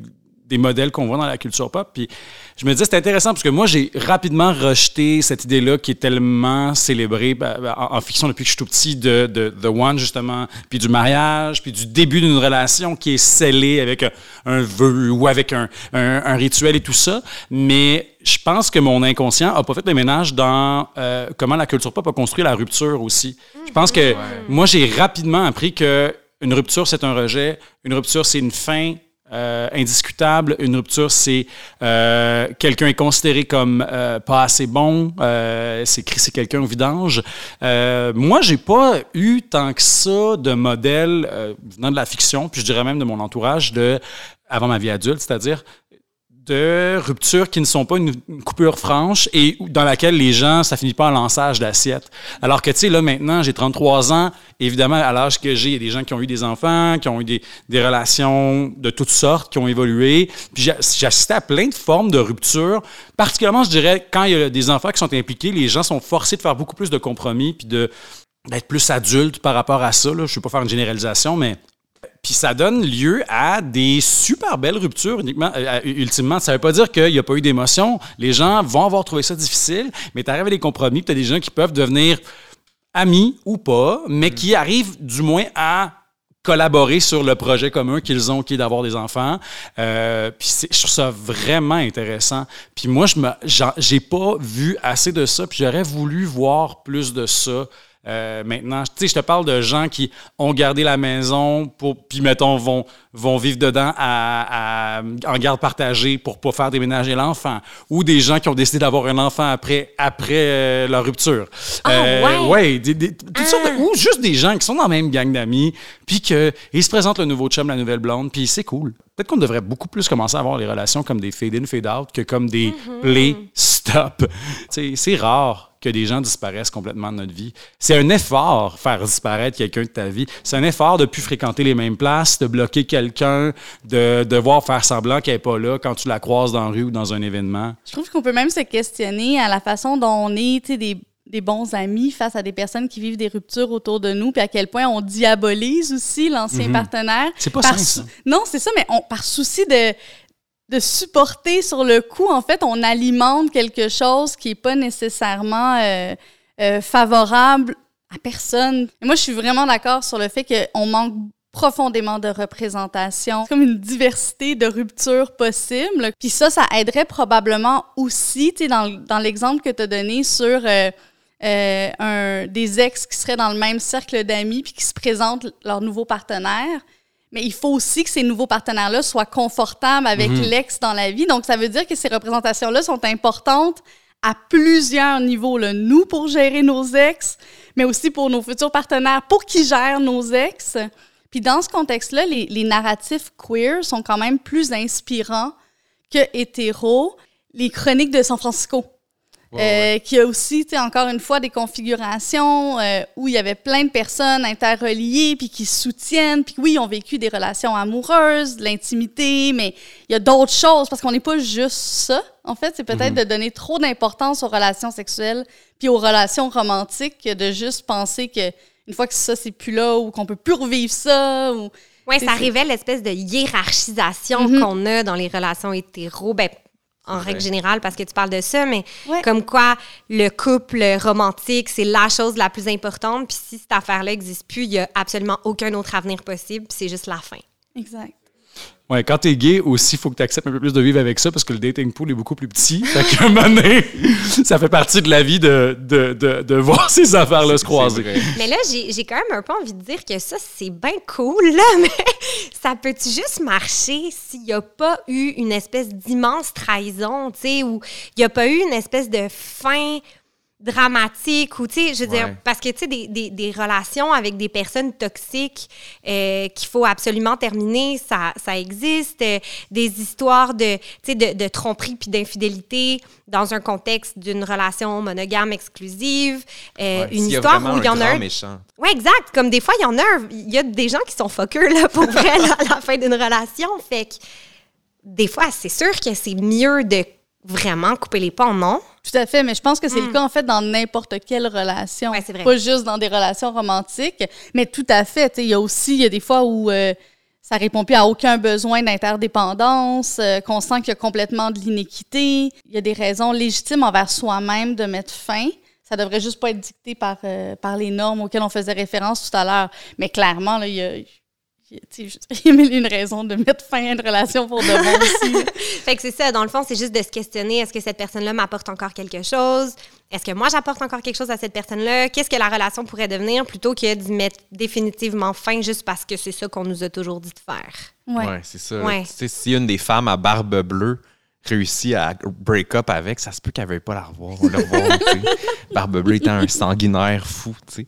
des modèles qu'on voit dans la culture pop. Puis je me disais, c'est intéressant parce que moi, j'ai rapidement rejeté cette idée-là qui est tellement célébrée ben, ben, en, en fiction depuis que je suis tout petit de, de The One, justement, puis du mariage, puis du début d'une relation qui est scellée avec un, un vœu ou avec un, un, un rituel et tout ça. Mais je pense que mon inconscient a pas fait le ménage dans euh, comment la culture pop a construit la rupture aussi. Je pense que moi, j'ai rapidement appris que une rupture, c'est un rejet. Une rupture, c'est une fin euh, indiscutable. Une rupture, c'est euh, quelqu'un est considéré comme euh, pas assez bon. Euh, c'est crisser quelqu'un au vidange. Euh, moi, j'ai pas eu tant que ça de modèle euh, venant de la fiction, puis je dirais même de mon entourage de avant ma vie adulte, c'est-à-dire de ruptures qui ne sont pas une, coupure franche et dans laquelle les gens, ça finit pas en lançage d'assiette. Alors que, tu sais, là, maintenant, j'ai 33 ans. Évidemment, à l'âge que j'ai, il y a des gens qui ont eu des enfants, qui ont eu des, relations de toutes sortes, qui ont évolué. Puis j'ai assisté à plein de formes de ruptures. Particulièrement, je dirais, quand il y a des enfants qui sont impliqués, les gens sont forcés de faire beaucoup plus de compromis puis de d'être plus adultes par rapport à ça. Là. Je ne vais pas faire une généralisation, mais puis ça donne lieu à des super belles ruptures euh, ultimement, ça veut pas dire qu'il n'y a pas eu d'émotion. Les gens vont avoir trouvé ça difficile, mais tu arrives à des compromis, tu as des gens qui peuvent devenir amis ou pas, mais qui arrivent du moins à collaborer sur le projet commun qu'ils ont, qui est d'avoir des enfants. Euh, puis je trouve ça vraiment intéressant. Puis moi, je j'ai pas vu assez de ça, puis j'aurais voulu voir plus de ça. Euh, maintenant, tu sais, je te parle de gens qui ont gardé la maison pour, puis mettons, vont, vont vivre dedans à, à- en garde partagée pour pas faire déménager l'enfant, ou des gens qui ont décidé d'avoir un enfant après, après euh, leur rupture. Euh, Ah, ouais? ouais, des- des- toutes sortes de- ou juste des gens qui sont dans la même gang d'amis, puis qu'ils se présentent le nouveau chum, la nouvelle blonde, puis c'est cool. Peut-être qu'on devrait beaucoup plus commencer à avoir les relations comme des fade-in, fade-out que comme des Mm-hmm. play-stop. Tu sais, C'est rare que des gens disparaissent complètement de notre vie. C'est un effort faire disparaître quelqu'un de ta vie. C'est un effort de plus fréquenter les mêmes places, de bloquer quelqu'un, de devoir faire semblant qu'elle n'est pas là quand tu la croises dans la rue ou dans un événement. Je trouve qu'on peut même se questionner à la façon dont on est, des, des bons amis face à des personnes qui vivent des ruptures autour de nous, puis à quel point on diabolise aussi l'ancien partenaire. C'est pas Par ça. Non, c'est ça, mais on, par souci de, de supporter sur le coup, en fait, on alimente quelque chose qui n'est pas nécessairement euh, euh, favorable à personne. Et moi, je suis vraiment d'accord sur le fait qu'on manque profondément de représentation. Comme une diversité de ruptures possibles. Puis ça, ça aiderait probablement aussi, tu sais, dans, dans l'exemple que tu as donné sur euh, un, des ex qui seraient dans le même cercle d'amis puis qui se présentent leur nouveau partenaire. Mais il faut aussi que ces nouveaux partenaires-là soient confortables avec l'ex dans la vie. Donc, ça veut dire que ces représentations-là sont importantes à plusieurs niveaux. Là. Nous, pour gérer nos ex, mais aussi pour nos futurs partenaires, pour qu'ils gèrent nos ex. Puis dans ce contexte-là, les, les narratifs queer sont quand même plus inspirants que hétéros. Les chroniques de San Francisco. Euh, qui a aussi, tu sais, encore une fois, des configurations euh, où il y avait plein de personnes interreliées, puis qui se soutiennent, puis oui, ils ont vécu des relations amoureuses, de l'intimité, mais il y a d'autres choses, parce qu'on n'est pas juste ça. En fait, c'est peut-être Mhm. de donner trop d'importance aux relations sexuelles, puis aux relations romantiques, que de juste penser que une fois que ça, c'est plus là, ou qu'on peut plus revivre ça, ou... Oui, ça révèle l'espèce de hiérarchisation Mhm. qu'on a dans les relations hétéro. Ben, en règle générale, parce que tu parles de ça, mais Ouais. comme quoi le couple romantique, c'est la chose la plus importante. Puis si cette affaire-là n'existe plus, il n'y a absolument aucun autre avenir possible. puis c'est juste la fin. Exact. Ouais, quand t'es gay aussi, il faut que tu acceptes un peu plus de vivre avec ça parce que le dating pool est beaucoup plus petit. Fait qu'à un moment donné, ça fait partie de la vie de, de, de, de voir ces affaires-là se croiser. Mais là, j'ai j'ai quand même un peu envie de dire que ça, c'est bien cool, là, mais ça peut-tu juste marcher s'il n'y a pas eu une espèce d'immense trahison, tu sais, ou il n'y a pas eu une espèce de fin dramatique ou tu sais je veux dire parce que tu sais des, des, des relations avec des personnes toxiques euh, qu'il faut absolument terminer ça, ça existe Euh, des histoires de tu sais de, de tromperie puis d'infidélité dans un contexte d'une relation monogame exclusive euh, Ouais, une s'il y a histoire où il y en a un méchant. oui, exact. Comme des fois, il y en a un- il y a des gens qui sont fuckers, là, pour vrai, là, à la fin d'une relation. Fait que des fois, c'est sûr que c'est mieux de vraiment couper les ponts, non? Tout à fait, mais je pense que c'est le cas en fait dans n'importe quelle relation. Hmm. Ouais, c'est vrai. Pas juste dans des relations romantiques, mais tout à fait. tu sais, Il y a aussi il y a des fois où euh, ça répond plus à aucun besoin d'interdépendance, euh, qu'on sent qu'il y a complètement de l'inéquité. Il y a des raisons légitimes envers soi-même de mettre fin. Ça devrait juste pas être dicté par, euh, par les normes auxquelles on faisait référence tout à l'heure. Mais clairement, il y a- tu sais, il y a mille une raisons de mettre fin à une relation pour de bon aussi. Fait que c'est ça, dans le fond, c'est juste de se questionner est-ce que cette personne-là m'apporte encore quelque chose? Est-ce que moi, j'apporte encore quelque chose à cette personne-là? Qu'est-ce que la relation pourrait devenir? Plutôt que d'y mettre définitivement fin juste parce que c'est ça qu'on nous a toujours dit de faire Ouais. Ouais, c'est ça. Ouais. Tu sais, si une des femmes à barbe bleue réussit à break up avec, ça se peut qu'elle veuille pas la revoir. Barbe bleue étant un sanguinaire fou, tu sais.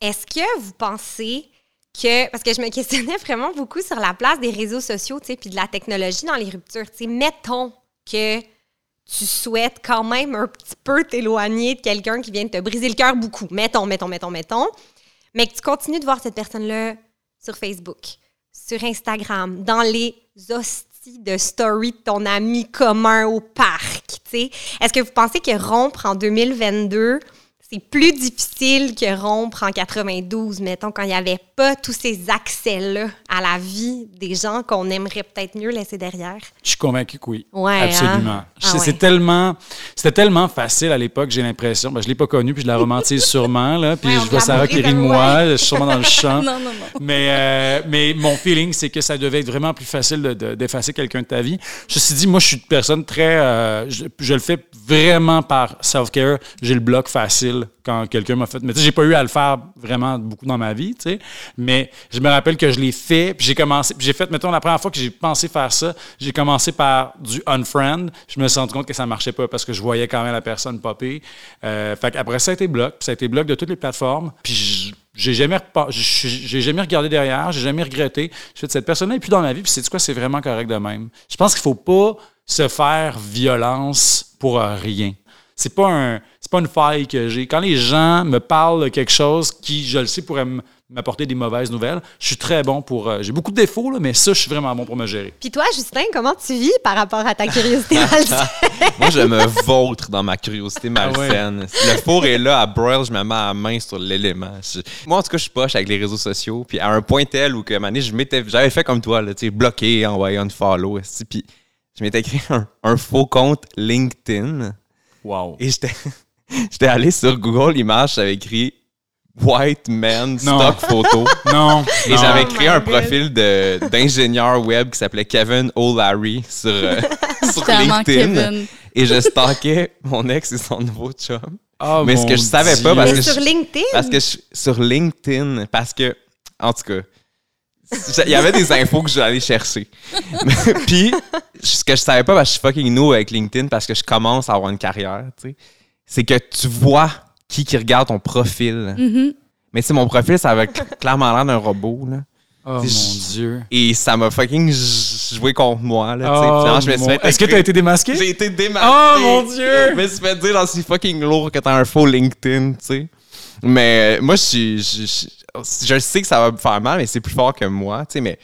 Est-ce que vous pensez que, parce que je me questionnais vraiment beaucoup sur la place des réseaux sociaux, tu sais, puis de la technologie dans les ruptures, tu sais, mettons que tu souhaites quand même un petit peu t'éloigner de quelqu'un qui vient de te briser le cœur beaucoup. Mettons, mettons, mettons, mettons. Mais que tu continues de voir cette personne-là sur Facebook, sur Instagram, dans les hosties de story de ton ami commun au parc, tu sais. Est-ce que vous pensez que rompre en 2022, c'est plus difficile que rompre en 92, mettons, quand il n'y avait pas tous ces accès-là à la vie des gens qu'on aimerait peut-être mieux laisser derrière? Je suis convaincu que oui. Ouais, Absolument. hein? C'est Ah ouais. tellement, c'était tellement facile à l'époque, j'ai l'impression. Ben, je l'ai pas connu, puis je la romantise sûrement, là. Puis Ouais, je vois Sarah qui rit de moi, je suis sûrement dans le champ. non, non, non. Mais, euh, mais mon feeling, c'est que ça devait être vraiment plus facile de- de- d'effacer quelqu'un de ta vie. Ceci dit, moi, je suis une personne très. euh, je, je le fais vraiment par self-care. J'ai le bloc facile quand quelqu'un m'a fait. Mais tu sais, j'ai pas eu à le faire vraiment beaucoup dans ma vie, tu sais. Mais je me rappelle que je l'ai fait, puis j'ai commencé. j'ai fait, mettons, la première fois que j'ai pensé faire ça, j'ai commencé par du unfriend. Je me suis rendu compte que ça marchait pas parce que je voyais quand même la personne popper. Euh, fait après ça a été bloc. puis Ça a été bloc de toutes les plateformes. Puis j'ai jamais, jamais regardé derrière, j'ai jamais regretté. Je fais cette personne-là n'est plus dans ma vie, puis c'est quoi, c'est vraiment correct de même? Je pense qu'il faut pas se faire violence pour rien. C'est pas un, c'est pas une faille que j'ai. Quand les gens me parlent de quelque chose qui, je le sais, pourrait m'apporter des mauvaises nouvelles, je suis très bon pour. euh, j'ai beaucoup de défauts, là, mais ça, je suis vraiment bon pour me gérer. Puis toi, Justin, comment tu vis par rapport à ta curiosité malsaine? Moi, je me vautre dans ma curiosité malsaine. Si le four est là à broil, je me mets la main sur l'élément. Je- Moi, en tout cas, je suis poche avec les réseaux sociaux. Puis à un point tel où que, à un moment donné, je m'étais, j'avais fait comme toi, là, tu sais, bloqué, envoyé un follow. Puis je m'étais créé un, un faux compte LinkedIn. Wow. Et j'étais, j'étais allé sur Google Images, j'avais écrit White Man Non. Stock Photo. Non. Et j'avais créé un God. profil de, d'ingénieur web qui s'appelait Kevin O'Larry sur, euh, sur LinkedIn. Kevin. Et je stalkais mon ex et son nouveau chum. Oh, Mais ce que je savais Dieu. pas, parce Mais que sur je- LinkedIn? Parce que je- sur LinkedIn, parce que, en tout cas, il y avait des infos que j'allais chercher. Puis, ce que je savais pas, parce que je suis fucking new avec LinkedIn, parce que je commence à avoir une carrière, tu sais, c'est que tu vois qui qui regarde ton profil. Mhm. Mais c'est mon profil, ça avait cl- clairement l'air d'un robot, là. Oh mon Dieu. Et ça m'a fucking joué contre moi. Là. Oh, Finalement, je me suis mon- fait Est-ce que t'as été démasqué? J'ai été démasqué. Oh, mon Dieu! Je me suis fait dire dans c'est fucking lourd que t'as un faux LinkedIn, tu sais. Mais euh, moi, je suis. Je, je- je sais que ça va me faire mal, mais c'est plus fort que moi, tu sais. Mais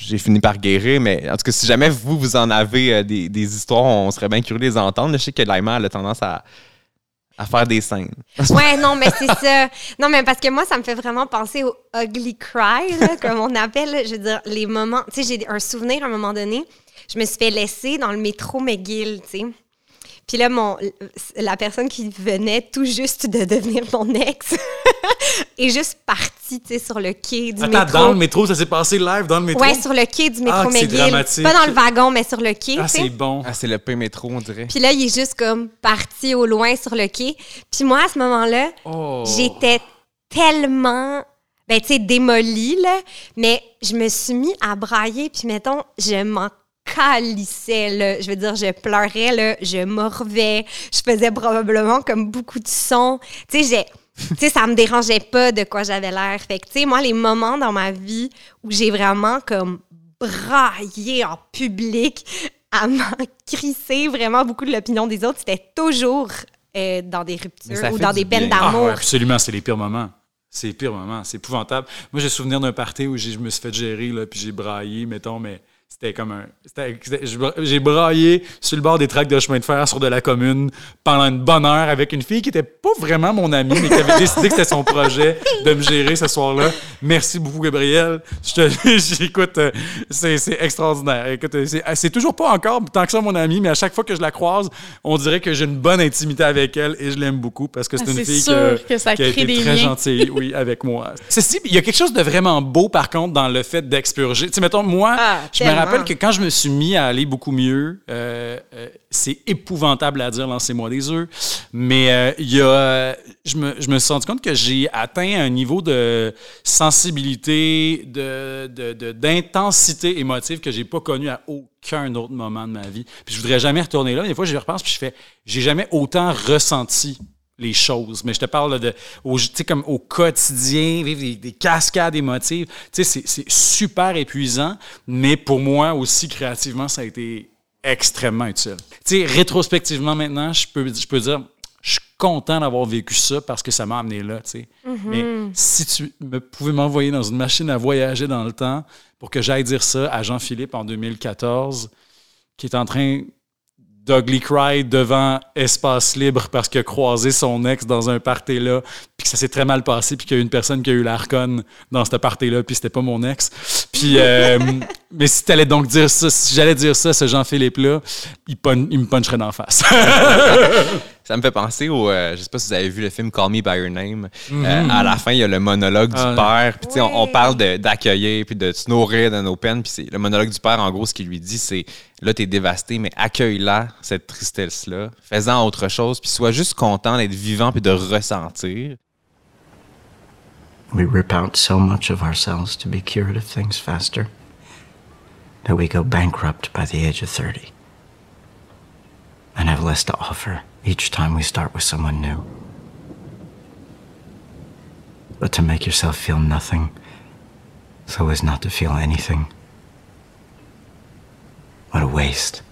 j'ai fini par guérir. Mais en tout cas, si jamais vous, vous en avez euh, des, des histoires, on serait bien curieux de les entendre. Je sais que Laima, elle a tendance à, à faire des scènes. Ouais, non, mais c'est ça. Non, mais parce que moi, ça me fait vraiment penser au ugly cry, comme on appelle. Je veux dire, les moments. Tu sais, j'ai un souvenir à un moment donné. Je me suis fait laisser dans le métro McGill, tu sais. Puis là, mon, la personne qui venait tout juste de devenir mon ex est juste partie, tu sais, sur le quai du Attends, métro. dans le métro, ça s'est passé live dans le métro? Ouais, sur le quai du métro Ah, McGill. dramatique. Pas dans le wagon, mais sur le quai, Ah, c'est bon. Ah, c'est le P métro, on dirait. Puis là, il est juste comme parti au loin sur le quai. Puis moi, à ce moment-là, Oh. j'étais tellement, ben, tu sais, démolie, là. Mais je me suis mis à brailler. Puis mettons, je m'en calissais, là. Je veux dire, je pleurais, là. Je morvais. Je faisais probablement comme beaucoup de sons. Tu sais, j'ai... Tu sais, ça me dérangeait pas de quoi j'avais l'air. Fait que, tu sais, moi, les moments dans ma vie où j'ai vraiment comme braillé en public à m'en crisser vraiment beaucoup de l'opinion des autres, c'était toujours euh, dans des ruptures ou dans des peines. Ah, d'amour. ouais, absolument, c'est les pires moments. C'est les pires moments. C'est épouvantable. Moi, j'ai souvenir d'un party où j'ai- je me suis fait gérer, là, puis j'ai braillé, mettons, mais c'était comme un. J'ai braillé sur le bord des tracts de chemin de fer sur de la commune pendant une bonne heure avec une fille qui était pas vraiment mon amie, mais qui avait décidé que c'était son projet de me gérer ce soir-là. Merci beaucoup, Gabriel. Je te, j'écoute, euh, c'est, c'est extraordinaire. Écoute, euh, c'est, c'est toujours pas encore tant que ça mon amie, mais à chaque fois que je la croise, on dirait que j'ai une bonne intimité avec elle et je l'aime beaucoup parce que c'est Ah, une fille sûr que, que ça qui a été très liens. gentille, oui, avec moi. Ceci, il y a quelque chose de vraiment beau, par contre, dans le fait d'expurger. Tu sais, mettons, moi, Ah, je me tellement. Rappelle que quand je me suis mis à aller beaucoup mieux, euh, euh, c'est épouvantable à dire, lancez-moi des œufs, mais euh, y a, je, me, je me suis rendu compte que j'ai atteint un niveau de sensibilité, de, de- de- d'intensité émotive que j'ai pas connu à aucun autre moment de ma vie. Puis je voudrais jamais retourner là. Des fois, je repense puis je fais, j'ai jamais autant ressenti les choses. Mais je te parle de, au, tu sais, comme au quotidien, vivre des, des cascades émotives. Tu sais, c'est, super épuisant, mais pour moi aussi, créativement, ça a été extrêmement utile. Tu sais, rétrospectivement maintenant, je peux, je peux dire, je suis content d'avoir vécu ça parce que ça m'a amené là, tu sais. Mais si tu me pouvais m'envoyer dans une machine à voyager dans le temps pour que j'aille dire ça à Jean-Philippe en 2014, qui est en train d'ugly cry devant Espace Libre parce qu'il a croisé son ex dans un party là, puis que ça s'est très mal passé, puis qu'il y a une personne qui a eu l'arcon dans ce party là, puis c'était pas mon ex. Puis, euh, mais si t'allais donc dire ça, si j'allais dire ça, ce Jean-Philippe là, il, il me puncherait d'en face. Ça me fait penser au. euh, je sais pas si vous avez vu le film Call Me By Your Name. Euh, à la fin, il y a le monologue du Ah, père. Puis, tu sais, on, on parle de- d'accueillir puis de se nourrir de nos peines. Puis, c'est le monologue du père, en gros, ce qu'il lui dit, c'est là, t'es dévasté, mais accueille-la, cette tristesse-là. Fais-en autre chose. Puis, sois juste content d'être vivant puis de ressentir. We rip out so much of ourselves to be cured of things faster that we go bankrupt by the age of 30 and have less to offer each time we start with someone new. But to make yourself feel nothing so as not to feel anything. What a waste.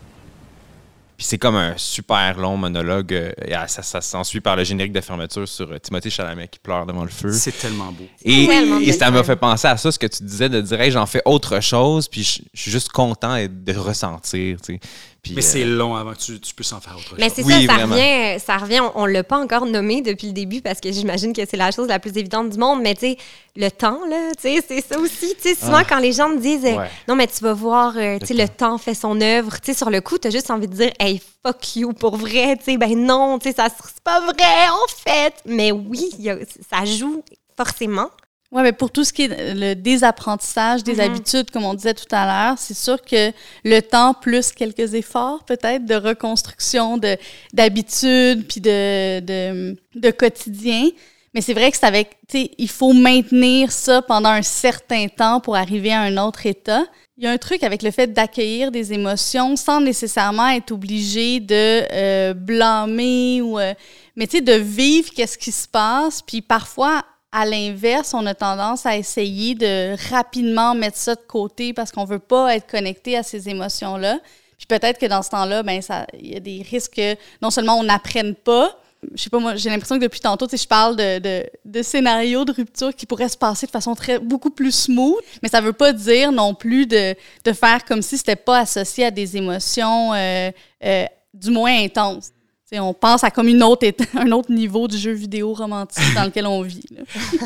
Puis, c'est comme un super long monologue. euh, et ah, ça, ça s'ensuit par le générique de fermeture sur euh, Timothée Chalamet qui pleure devant le feu. c'est tellement beau. Et, Tellement et belle ça m'a fait penser à ça, ce que tu disais, de dire, hey, j'en fais autre chose, puis je, je suis juste content de ressentir. tu sais. Puis, Mais euh, c'est long avant que tu, tu puisses en faire autre Mais chose. c'est Oui, ça, ça vraiment. revient, ça revient. On, on l'a pas encore nommé depuis le début parce que j'imagine que c'est la chose la plus évidente du monde. Mais tu sais, le temps, là, tu sais, c'est ça aussi. Tu sais, souvent quand les gens me disent, euh, Ouais. non, mais tu vas voir, euh, tu sais, le temps fait son œuvre. Tu sais, sur le coup, t'as juste envie de dire, hey, fuck you, pour vrai. Tu sais, ben non, tu sais, ça c'est pas vrai, en fait. Mais oui, a- ça joue forcément. Oui, mais pour tout ce qui est le désapprentissage des Mhm. habitudes, comme on disait tout à l'heure, c'est sûr que le temps plus quelques efforts peut-être de reconstruction de d'habitudes puis de, de, de quotidien. Mais c'est vrai que c'est avec, tu sais, il faut maintenir ça pendant un certain temps pour arriver à un autre état. Il y a un truc avec le fait d'accueillir des émotions sans nécessairement être obligé de euh, blâmer ou, euh, mais tu sais, de vivre qu'est-ce qui se passe, puis parfois à l'inverse, on a tendance à essayer de rapidement mettre ça de côté parce qu'on veut pas être connecté à ces émotions-là. Puis peut-être que dans ce temps-là, ben ça, il y a des risques que non seulement on n'apprenne pas, je sais pas moi, j'ai l'impression que depuis tantôt, je parle de, de, scénarios de rupture qui pourraient se passer de façon très beaucoup plus smooth, mais ça veut pas dire non plus de, de faire comme si c'était pas associé à des émotions euh, euh, du moins intenses on pense à comme une autre un autre niveau du jeu vidéo romantique dans lequel on vit.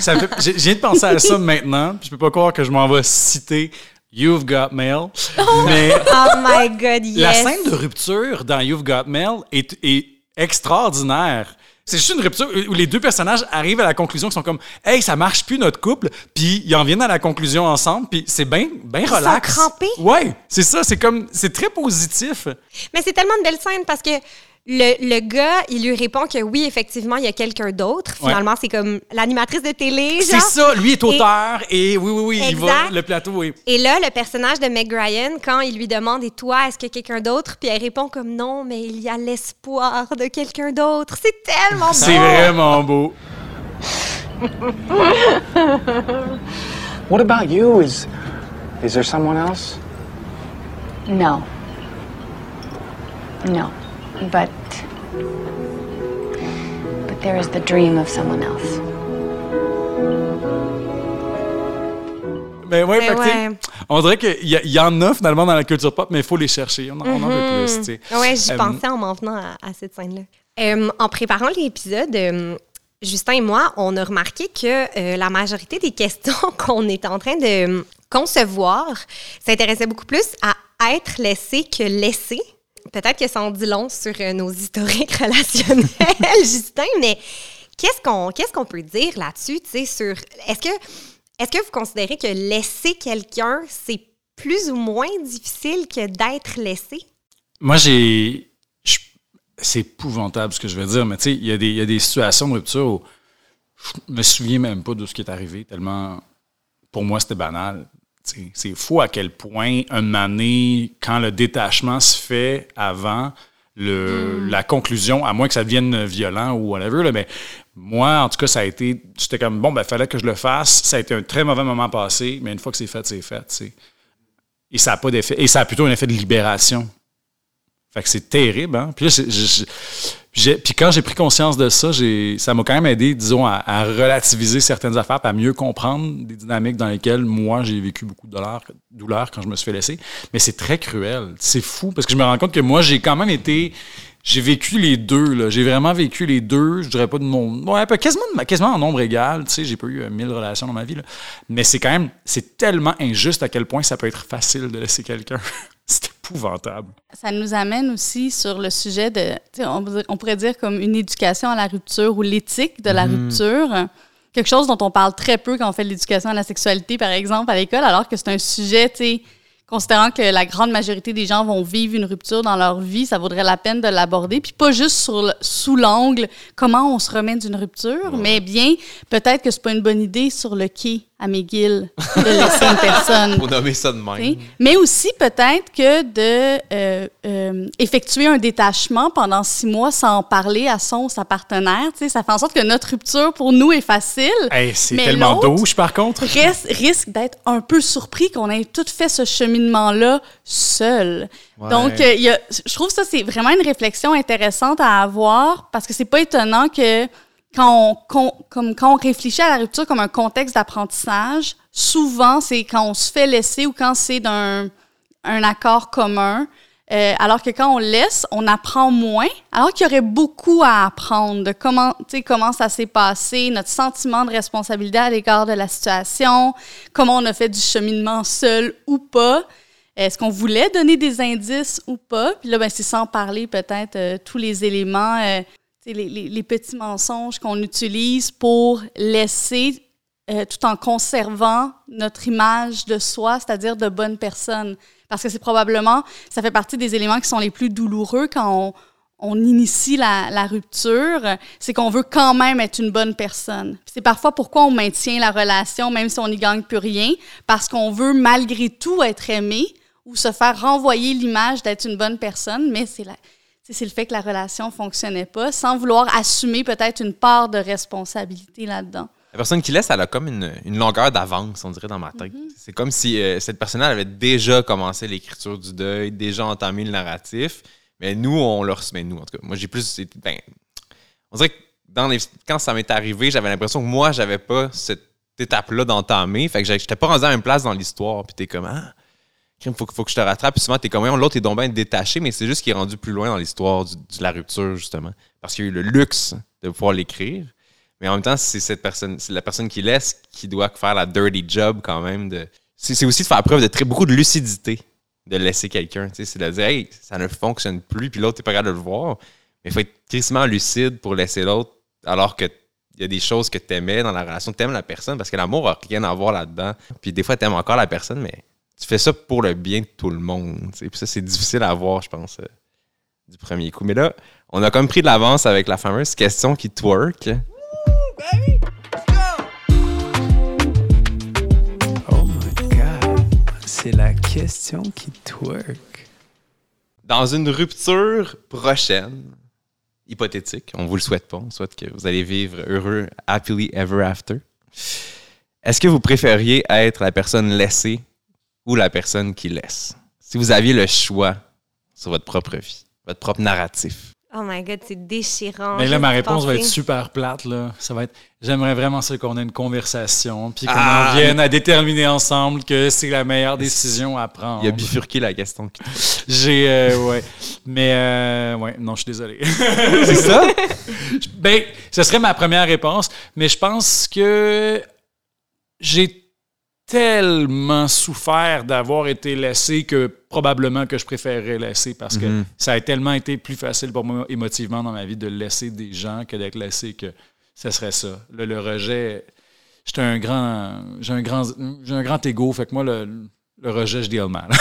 J'ai viens de penser à ça maintenant. Je peux pas croire que je m'en vais citer You've Got Mail. Oh, mais oh my God, yes. La scène de rupture dans You've Got Mail est, est extraordinaire. C'est juste une rupture où les deux personnages arrivent à la conclusion qu'ils sont comme Hey, ça marche plus notre couple, puis ils en viennent à la conclusion ensemble, puis c'est bien ben relax. Ils sont crampés. Ouais, c'est ça, c'est comme c'est très positif. Mais c'est tellement de belles scènes parce que le, le, gars, il lui répond que oui, effectivement, il y a quelqu'un d'autre. Finalement, c'est comme l'animatrice de télé. C'est ça, lui est auteur et, oui, oui, oui, il va le plateau, oui. Et là, le personnage de Meg Ryan, quand il lui demande Et toi, est-ce qu'il y a quelqu'un d'autre? Puis elle répond comme non, mais il y a l'espoir de quelqu'un d'autre. C'est tellement beau. C'est vraiment beau. What about you? Is, is there someone else? No. No. But. But there is the dream of someone else. Mais ouais, mais ouais. on dirait qu'il y, y, en a finalement dans la culture pop, mais il faut les chercher. On, en veut plus. T'sais. Ouais, j'y euh, pensais en m'en venant à, cette scène-là. Euh, en préparant l'épisode, euh, Justin et moi, on a remarqué que euh, la majorité des questions qu'on est en train de concevoir s'intéressaient beaucoup plus à être laissé que laisser peut-être que ça en dit long sur euh, nos historiques relationnels, Justin, mais qu'est-ce qu'on qu'est-ce qu'on peut dire là-dessus, tu sais, sur est-ce que est-ce que vous considérez que laisser quelqu'un, c'est plus ou moins difficile que d'être laissé? Moi, j'ai. C'est épouvantable ce que je veux dire, mais tu sais, il y, y, a des situations de rupture où je me souviens même pas de ce qui est arrivé, tellement pour moi c'était banal. C'est fou à quel point, un année, quand le détachement se fait avant le, hmm. la conclusion, à moins que ça devienne violent ou whatever, mais moi, en tout cas, ça a été. J'étais comme, bon, ben, fallait que je le fasse. Ça a été un très mauvais moment passé, mais une fois que c'est fait, c'est fait. Et ça a pas d'effet. Et ça a plutôt un effet de libération. C'est terrible, hein? Puis puis quand j'ai pris conscience de ça, ça m'a quand même aidé, disons, à, relativiser certaines affaires, à mieux comprendre des dynamiques dans lesquelles moi, j'ai vécu beaucoup de douleur, quand je me suis fait laisser. Mais c'est très cruel. C'est fou, parce que je me rends compte que moi, j'ai quand même été... J'ai vécu les deux. J'ai vraiment vécu les deux. Je dirais pas de mon... Quasiment, en nombre égal. Tu sais, j'ai pas eu euh, mille relations dans ma vie. Mais c'est quand même... C'est tellement injuste à quel point ça peut être facile de laisser quelqu'un. épouvantable. Ça nous amène aussi sur le sujet de, on, on, pourrait dire comme une éducation à la rupture ou l'éthique de la mhm. rupture. Quelque chose dont on parle très peu quand on fait l'éducation à la sexualité, par exemple, à l'école, alors que c'est un sujet, tu considérant que la grande majorité des gens vont vivre une rupture dans leur vie, ça vaudrait la peine de l'aborder. Puis pas juste sur sous l'angle comment on se remet d'une rupture, mais bien peut-être que c'est pas une bonne idée sur le quai à McGill de laisser une personne. Pour nommer ça de même. Mais aussi peut-être que de euh, euh, effectuer un détachement pendant six mois sans parler à son sa partenaire, ça fait en sorte que notre rupture pour nous est facile. c'est tellement douche par contre. risque d'être un peu surpris qu'on ait tout fait ce cheminement-là seul. Donc, euh, y a, je trouve ça c'est vraiment une réflexion intéressante à avoir parce que c'est pas étonnant que quand on, comme, quand on réfléchit à la rupture comme un contexte d'apprentissage, souvent, c'est quand on se fait laisser ou quand c'est d'un un accord commun. Euh, alors que quand on laisse, on apprend moins, alors qu'il y aurait beaucoup à apprendre de comment, comment ça s'est passé, notre sentiment de responsabilité à l'égard de la situation, comment on a fait du cheminement seul ou pas. Est-ce qu'on voulait donner des indices ou pas? Puis là, ben, c'est sans parler peut-être euh, tous les éléments euh, les, petits mensonges qu'on utilise pour laisser, euh, tout en conservant notre image de soi, c'est-à-dire de bonne personne. Parce que c'est probablement, ça fait partie des éléments qui sont les plus douloureux quand on, initie la, rupture, c'est qu'on veut quand même être une bonne personne. C'est parfois pourquoi on maintient la relation, même si on n'y gagne plus rien, parce qu'on veut malgré tout être aimé ou se faire renvoyer l'image d'être une bonne personne, mais c'est la, c'est le fait que la relation fonctionnait pas, sans vouloir assumer peut-être une part de responsabilité là-dedans. La personne qui laisse, elle a comme une, une longueur d'avance, on dirait, dans ma tête. C'est comme si euh, cette personne-là avait déjà commencé l'écriture du deuil, déjà entamé le narratif. Mais nous, on leur. Mais nous, en tout cas, moi, j'ai plus. Ben, on dirait que dans les- quand ça m'est arrivé, j'avais l'impression que moi, j'avais pas cette étape-là d'entamer. Fait que j'étais pas rendu à même place dans l'histoire. Puis t'es comme, ah, crime, faut, que- faut que je te rattrape. Puis souvent, t'es comme, l'autre est donc bien détaché, mais c'est juste qu'il est rendu plus loin dans l'histoire de la rupture, justement. Parce qu'il y a eu le luxe de pouvoir l'écrire. Mais en même temps, c'est cette personne, c'est la personne qui laisse qui doit faire la dirty job quand même. De... C'est, aussi de faire preuve de très beaucoup de lucidité de laisser quelqu'un. C'est de dire, hey, ça ne fonctionne plus, puis l'autre n'est pas capable de le voir. Mais il faut être tristement lucide pour laisser l'autre, alors que il y a des choses que tu aimais dans la relation, tu aimes la personne, parce que l'amour n'a rien à voir là-dedans. Puis des fois, tu aimes encore la personne, mais tu fais ça pour le bien de tout le monde. sais. Puis ça, c'est difficile à voir, je pense, euh, du premier coup. Mais là, on a comme pris de l'avance avec la fameuse question qui twerk. Oh my god. C'est la question qui twerk. Dans une rupture prochaine, hypothétique, on vous le souhaite pas, on souhaite que vous allez vivre heureux, happily ever after. Est-ce que vous préfériez être la personne laissée ou la personne qui laisse? Si vous aviez le choix sur votre propre vie, votre propre narratif. Oh my God, c'est déchirant. Mais là, ma réponse va être super plate. Là. Ça va être j'aimerais vraiment ça qu'on ait une conversation, puis qu'on Ah! en vienne à déterminer ensemble que c'est la meilleure décision à prendre. Il a bifurqué la question. qui J'ai. euh, ouais. Mais, euh, ouais, non, je suis désolé. C'est ça? ben, ce serait ma première réponse, mais je pense que j'ai tellement souffert d'avoir été laissé que probablement que je préférerais laisser parce que Mhm. ça a tellement été plus facile pour moi émotivement dans ma vie de laisser des gens que d'être laissé que ce serait ça. Le, le rejet, j'étais un grand, j'ai un grand, j'ai un grand ego, fait que moi le, le rejet je deal mal.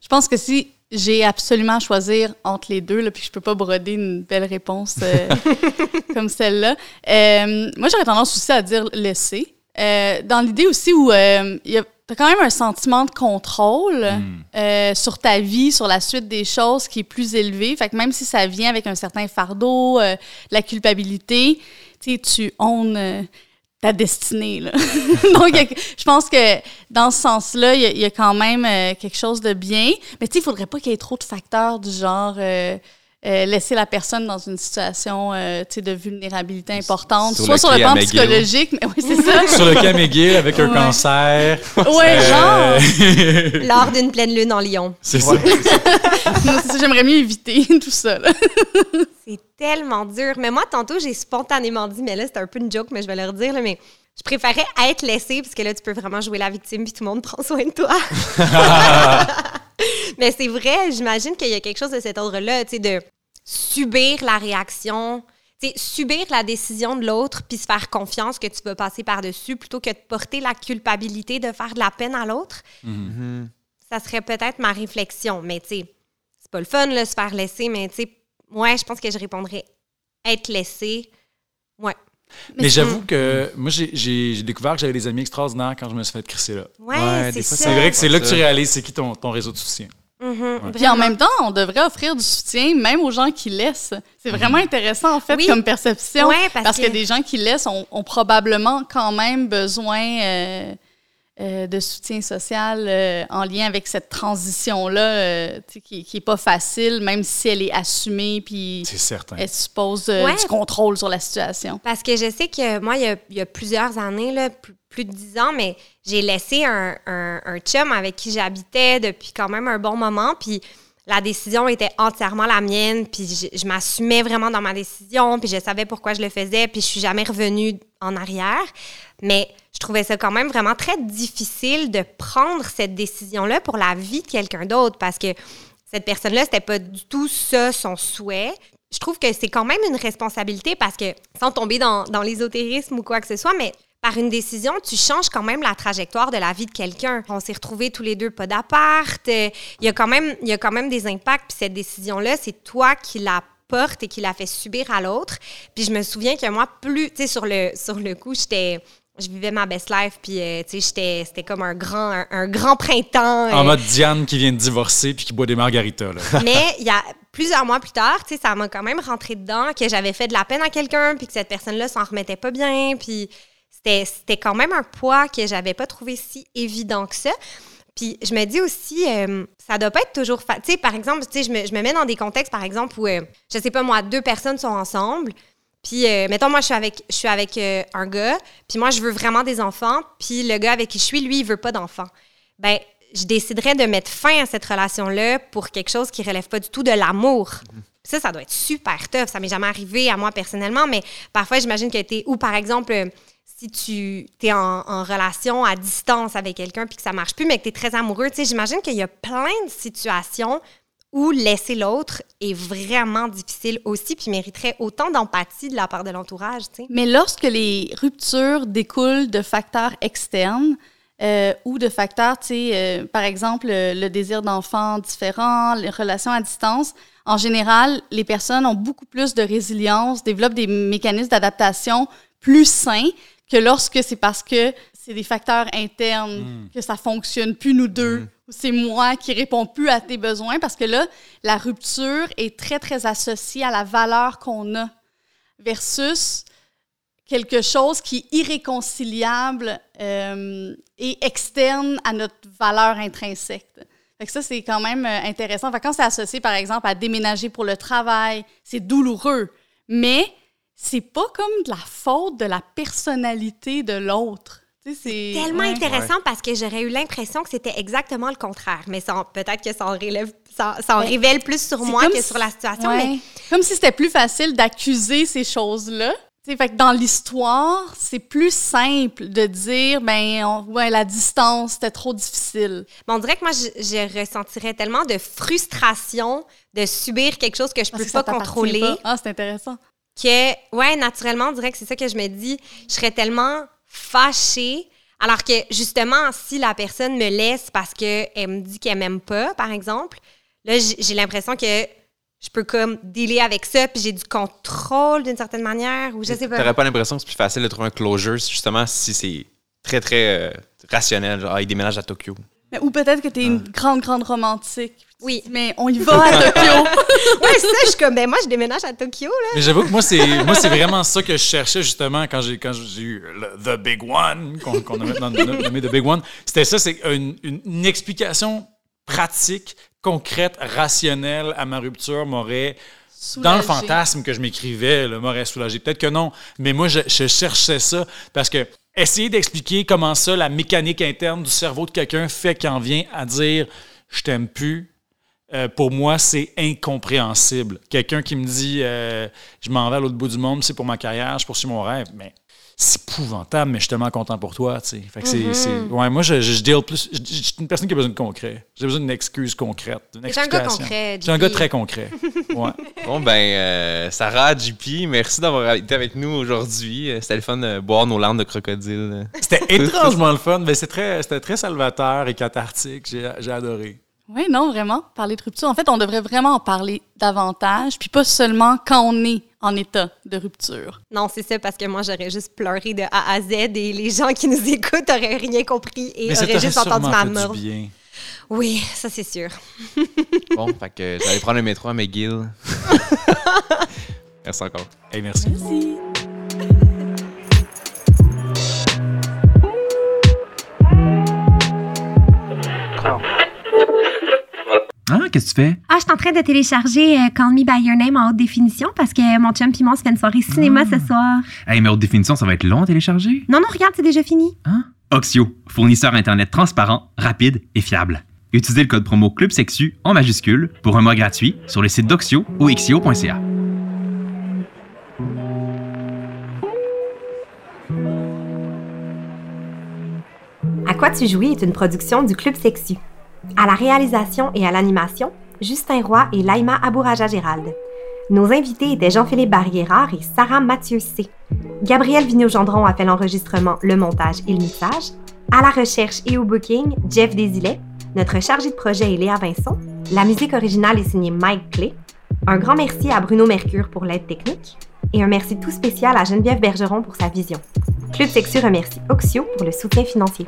Je pense que si j'ai absolument à choisir entre les deux, là, puis je peux pas broder une belle réponse euh, comme celle-là, euh, moi, j'aurais tendance aussi à dire laisser. Euh, dans l'idée aussi où euh, il y a T'as quand même un sentiment de contrôle euh, sur ta vie, sur la suite des choses qui est plus élevé. Fait que même si ça vient avec un certain fardeau, euh, la culpabilité, tu euh, ta destinée. Là. Donc, a- je pense que dans ce sens-là, il y, a- il y a quand même quelque chose de bien. Mais tu sais, il faudrait pas qu'il y ait trop de facteurs du genre euh, laisser la personne dans une situation euh, de vulnérabilité importante, Sur soit le sur le plan psychologique, mais oui, c'est ça. Sur le cas McGill avec un Ouais. cancer. Ouais, genre. Euh, Lors d'une pleine lune en Lyon. C'est c'est ça, J'aimerais mieux éviter tout ça. C'est tellement dur. Mais moi, tantôt, j'ai spontanément dit, mais là, c'était un peu une joke, mais je vais le redire, là, mais je préférais être laissée, parce que là, tu peux vraiment jouer la victime, puis tout le monde prend soin de toi. mais c'est vrai, j'imagine qu'il y a quelque chose de cet ordre-là, tu sais, de subir la réaction, tu sais, subir la décision de l'autre, puis se faire confiance que tu vas passer par-dessus, plutôt que de porter la culpabilité de faire de la peine à l'autre. Ça serait peut-être ma réflexion, mais tu sais, c'est pas le fun, là, se faire laisser, mais tu sais, ouais, je pense que je répondrais être laissé. Ouais. Mais j'avoue que moi, j'ai- découvert que j'avais des amis extraordinaires quand je me suis fait crisser là. Ouais, Ouais, c'est vrai que c'est là que tu réalises c'est qui ton, ton réseau de soutien. Mhm, Puis en même temps, on devrait offrir du soutien même aux gens qui laissent. C'est vraiment intéressant, en fait, Oui. comme perception. Ouais, parce que... que- des gens qui laissent ont, ont probablement quand même besoin euh, euh, de soutien social euh, en lien avec cette transition-là, euh, qui n'est pas facile, même si elle est assumée, puis C'est certain. elle suppose euh, Ouais. du contrôle sur la situation. Parce que je sais que moi, il y a, il y a plusieurs années, là, plus, plus de dix ans, mais j'ai laissé un, un, chum avec qui j'habitais depuis quand même un bon moment. Puis la décision était entièrement la mienne. Puis je, je m'assumais vraiment dans ma décision. Puis je savais pourquoi je le faisais. Puis je suis jamais revenue en arrière. Mais je trouvais ça quand même vraiment très difficile de prendre cette décision-là pour la vie de quelqu'un d'autre. Parce que cette personne-là, c'était pas du tout ça son souhait. Je trouve que c'est quand même une responsabilité parce que, sans tomber dans, dans l'ésotérisme ou quoi que ce soit, mais par une décision, tu changes quand même la trajectoire de la vie de quelqu'un. On s'est retrouvés tous les deux pas d'appart. Euh, Il y, a quand même- il y a quand même des impacts. Puis cette décision-là, c'est toi qui la porte et qui la fait subir à l'autre. Puis je me souviens que moi, plus, tu sais, sur le, sur le coup, j'étais... Je vivais ma best life, puis euh, tu sais, j'étais- c'était comme un grand, un, un grand printemps. En euh, mode Diane qui vient de divorcer puis qui boit des margaritas. Là. mais il y a plusieurs mois plus tard, tu sais, ça m'a quand même rentré dedans que j'avais fait de la peine à quelqu'un, puis que cette personne-là s'en remettait pas bien, puis c'était quand même un poids que j'avais pas trouvé si évident que ça. Puis je me dis aussi, euh, ça doit pas être toujours... Tu sais, par exemple, je me, je me mets dans des contextes, par exemple, où, euh, je sais pas moi, deux personnes sont ensemble, puis, euh, mettons, moi, je suis avec, je suis avec euh, un gars, puis moi, je veux vraiment des enfants, puis le gars avec qui je suis, lui, il veut pas d'enfants. Ben, je déciderais de mettre fin à cette relation-là pour quelque chose qui relève pas du tout de l'amour. Ça, ça doit être super tough. Ça m'est jamais arrivé à moi personnellement, mais parfois, j'imagine que t'es... Ou par exemple, euh, si tu es en, relation à distance avec quelqu'un puis que ça marche plus, mais que tu es très amoureux, tu sais, j'imagine qu'il y a plein de situations où laisser l'autre est vraiment difficile aussi puis mériterait autant d'empathie de la part de l'entourage, tu sais. Mais lorsque les ruptures découlent de facteurs externes euh, ou de facteurs, tu sais, euh, par exemple, le, le désir d'enfant différent, les relations à distance, en général, les personnes ont beaucoup plus de résilience, développent des mécanismes d'adaptation plus sains que lorsque c'est parce que c'est des facteurs internes que ça fonctionne plus nous deux ou c'est moi qui réponds plus à tes besoins parce que là la rupture est très très associée à la valeur qu'on a versus quelque chose qui est irréconciliable euh, et externe à notre valeur intrinsèque. Fait que ça, c'est quand même euh, intéressant. Fait que quand c'est associé, par exemple, à déménager pour le travail, c'est douloureux. Mais c'est pas comme de la faute de la personnalité de l'autre. Tu sais, c'est Tellement ouais. intéressant parce que j'aurais eu l'impression que c'était exactement le contraire. Mais peut-être que ça en, relève, ça, ça en révèle plus sur moi que si- sur la situation. Ouais. Mais Comme si c'était plus facile d'accuser ces choses-là. Tu sais, fait que dans l'histoire, c'est plus simple de dire, ben, on- ouais, la distance, c'était trop difficile. Mais on dirait que moi, je, je ressentirais tellement de frustration de subir quelque chose que je Parce peux que pas contrôler pas. Ah, c'est intéressant. Que, ouais, naturellement, on dirait que c'est ça que je me dis. Je serais tellement fâchée. Alors que, justement, si la personne me laisse parce qu'elle me dit qu'elle m'aime pas, par exemple, là, j'ai l'impression que je peux comme dealer avec ça, puis j'ai du contrôle d'une certaine manière, ou je sais pas. T'aurais pas l'impression que c'est plus facile de trouver un closure, justement, si c'est très, très euh, rationnel. Genre, ah, il déménage à Tokyo. Mais- ou peut-être que tu es une grande, grande romantique. Oui. Mais on y va à Tokyo. Ouais, ça, je suis comme, ben moi, je déménage à Tokyo, là. Mais j'avoue que moi, c'est moi c'est vraiment ça que je cherchais justement quand j'ai quand j'ai eu le The Big One, qu'on qu'on a maintenant nommé The Big One. C'était ça, c'est une, une- une explication pratique, concrète, rationnelle à ma rupture m'aurait dans le fantasme que je m'écrivais, là, m'aurait soulagé. Peut-être que non, mais moi, je, je cherchais ça parce que essayer d'expliquer comment ça, la mécanique interne du cerveau de quelqu'un fait qu'il en vient à dire je t'aime plus. euh, pour moi, c'est incompréhensible. Quelqu'un qui me dit euh, je m'en vais à l'autre bout du monde, c'est pour ma carrière, je poursuis mon rêve, mais c'est épouvantable, mais je suis tellement content pour toi. Fait que c'est- c'est- ouais, moi, je, je, je deal plus. Je, je- je suis une personne qui a besoin de concret. J'ai besoin d'une excuse concrète. d'une T'es un gars explication. concret, suis un gars très concret. Ouais. Bon, ben, euh, Sarah, JP, merci d'avoir été avec nous aujourd'hui. Euh, C'était le fun de boire nos larmes de crocodile. C'était étrangement le fun, mais c'est très- c'était très salvateur et cathartique. J'ai j'ai adoré. Oui, non, vraiment. Parler de rupture. En fait, on devrait vraiment en parler davantage, puis pas seulement quand on est en état de rupture. Non, c'est ça, parce que moi, j'aurais juste pleuré de A à Z et les gens qui nous écoutent auraient rien compris et Mais auraient juste entendu ma bien. Oui, ça, c'est sûr. Bon, fait que j'allais prendre le métro à McGill. merci encore. Hey, merci. Merci. Ah, qu'est-ce que tu fais? Ah, je suis en train de télécharger euh, Call Me By Your Name en haute définition parce que mon chum piment se fait une soirée cinéma ce soir. Hey, mais haute définition, ça va être long à télécharger? Non, non, regarde, c'est déjà fini. Hein? Oxio, fournisseur Internet transparent, rapide et fiable. Utilisez le code promo Club Sexu en majuscule pour un mois gratuit sur le site d'Oxio ou xio.ca. À quoi tu jouis est une production du Club Sexu. À la réalisation et à l'animation, Justin Roy et Laima Abouraja Gérald. Nos invités étaient Jean-Philippe Barriérard et Sarah Mathieu C. Gabriel Vigneault-Gendron a fait l'enregistrement, le montage et le mixage. À la recherche et au booking, Jeff Desilets. Notre chargé de projet est Léa Vincent. La musique originale est signée Mike Clay. Un grand merci à Bruno Mercure pour l'aide technique. Et un merci tout spécial à Geneviève Bergeron pour sa vision. Club Sexu remercie Oxio pour le soutien financier.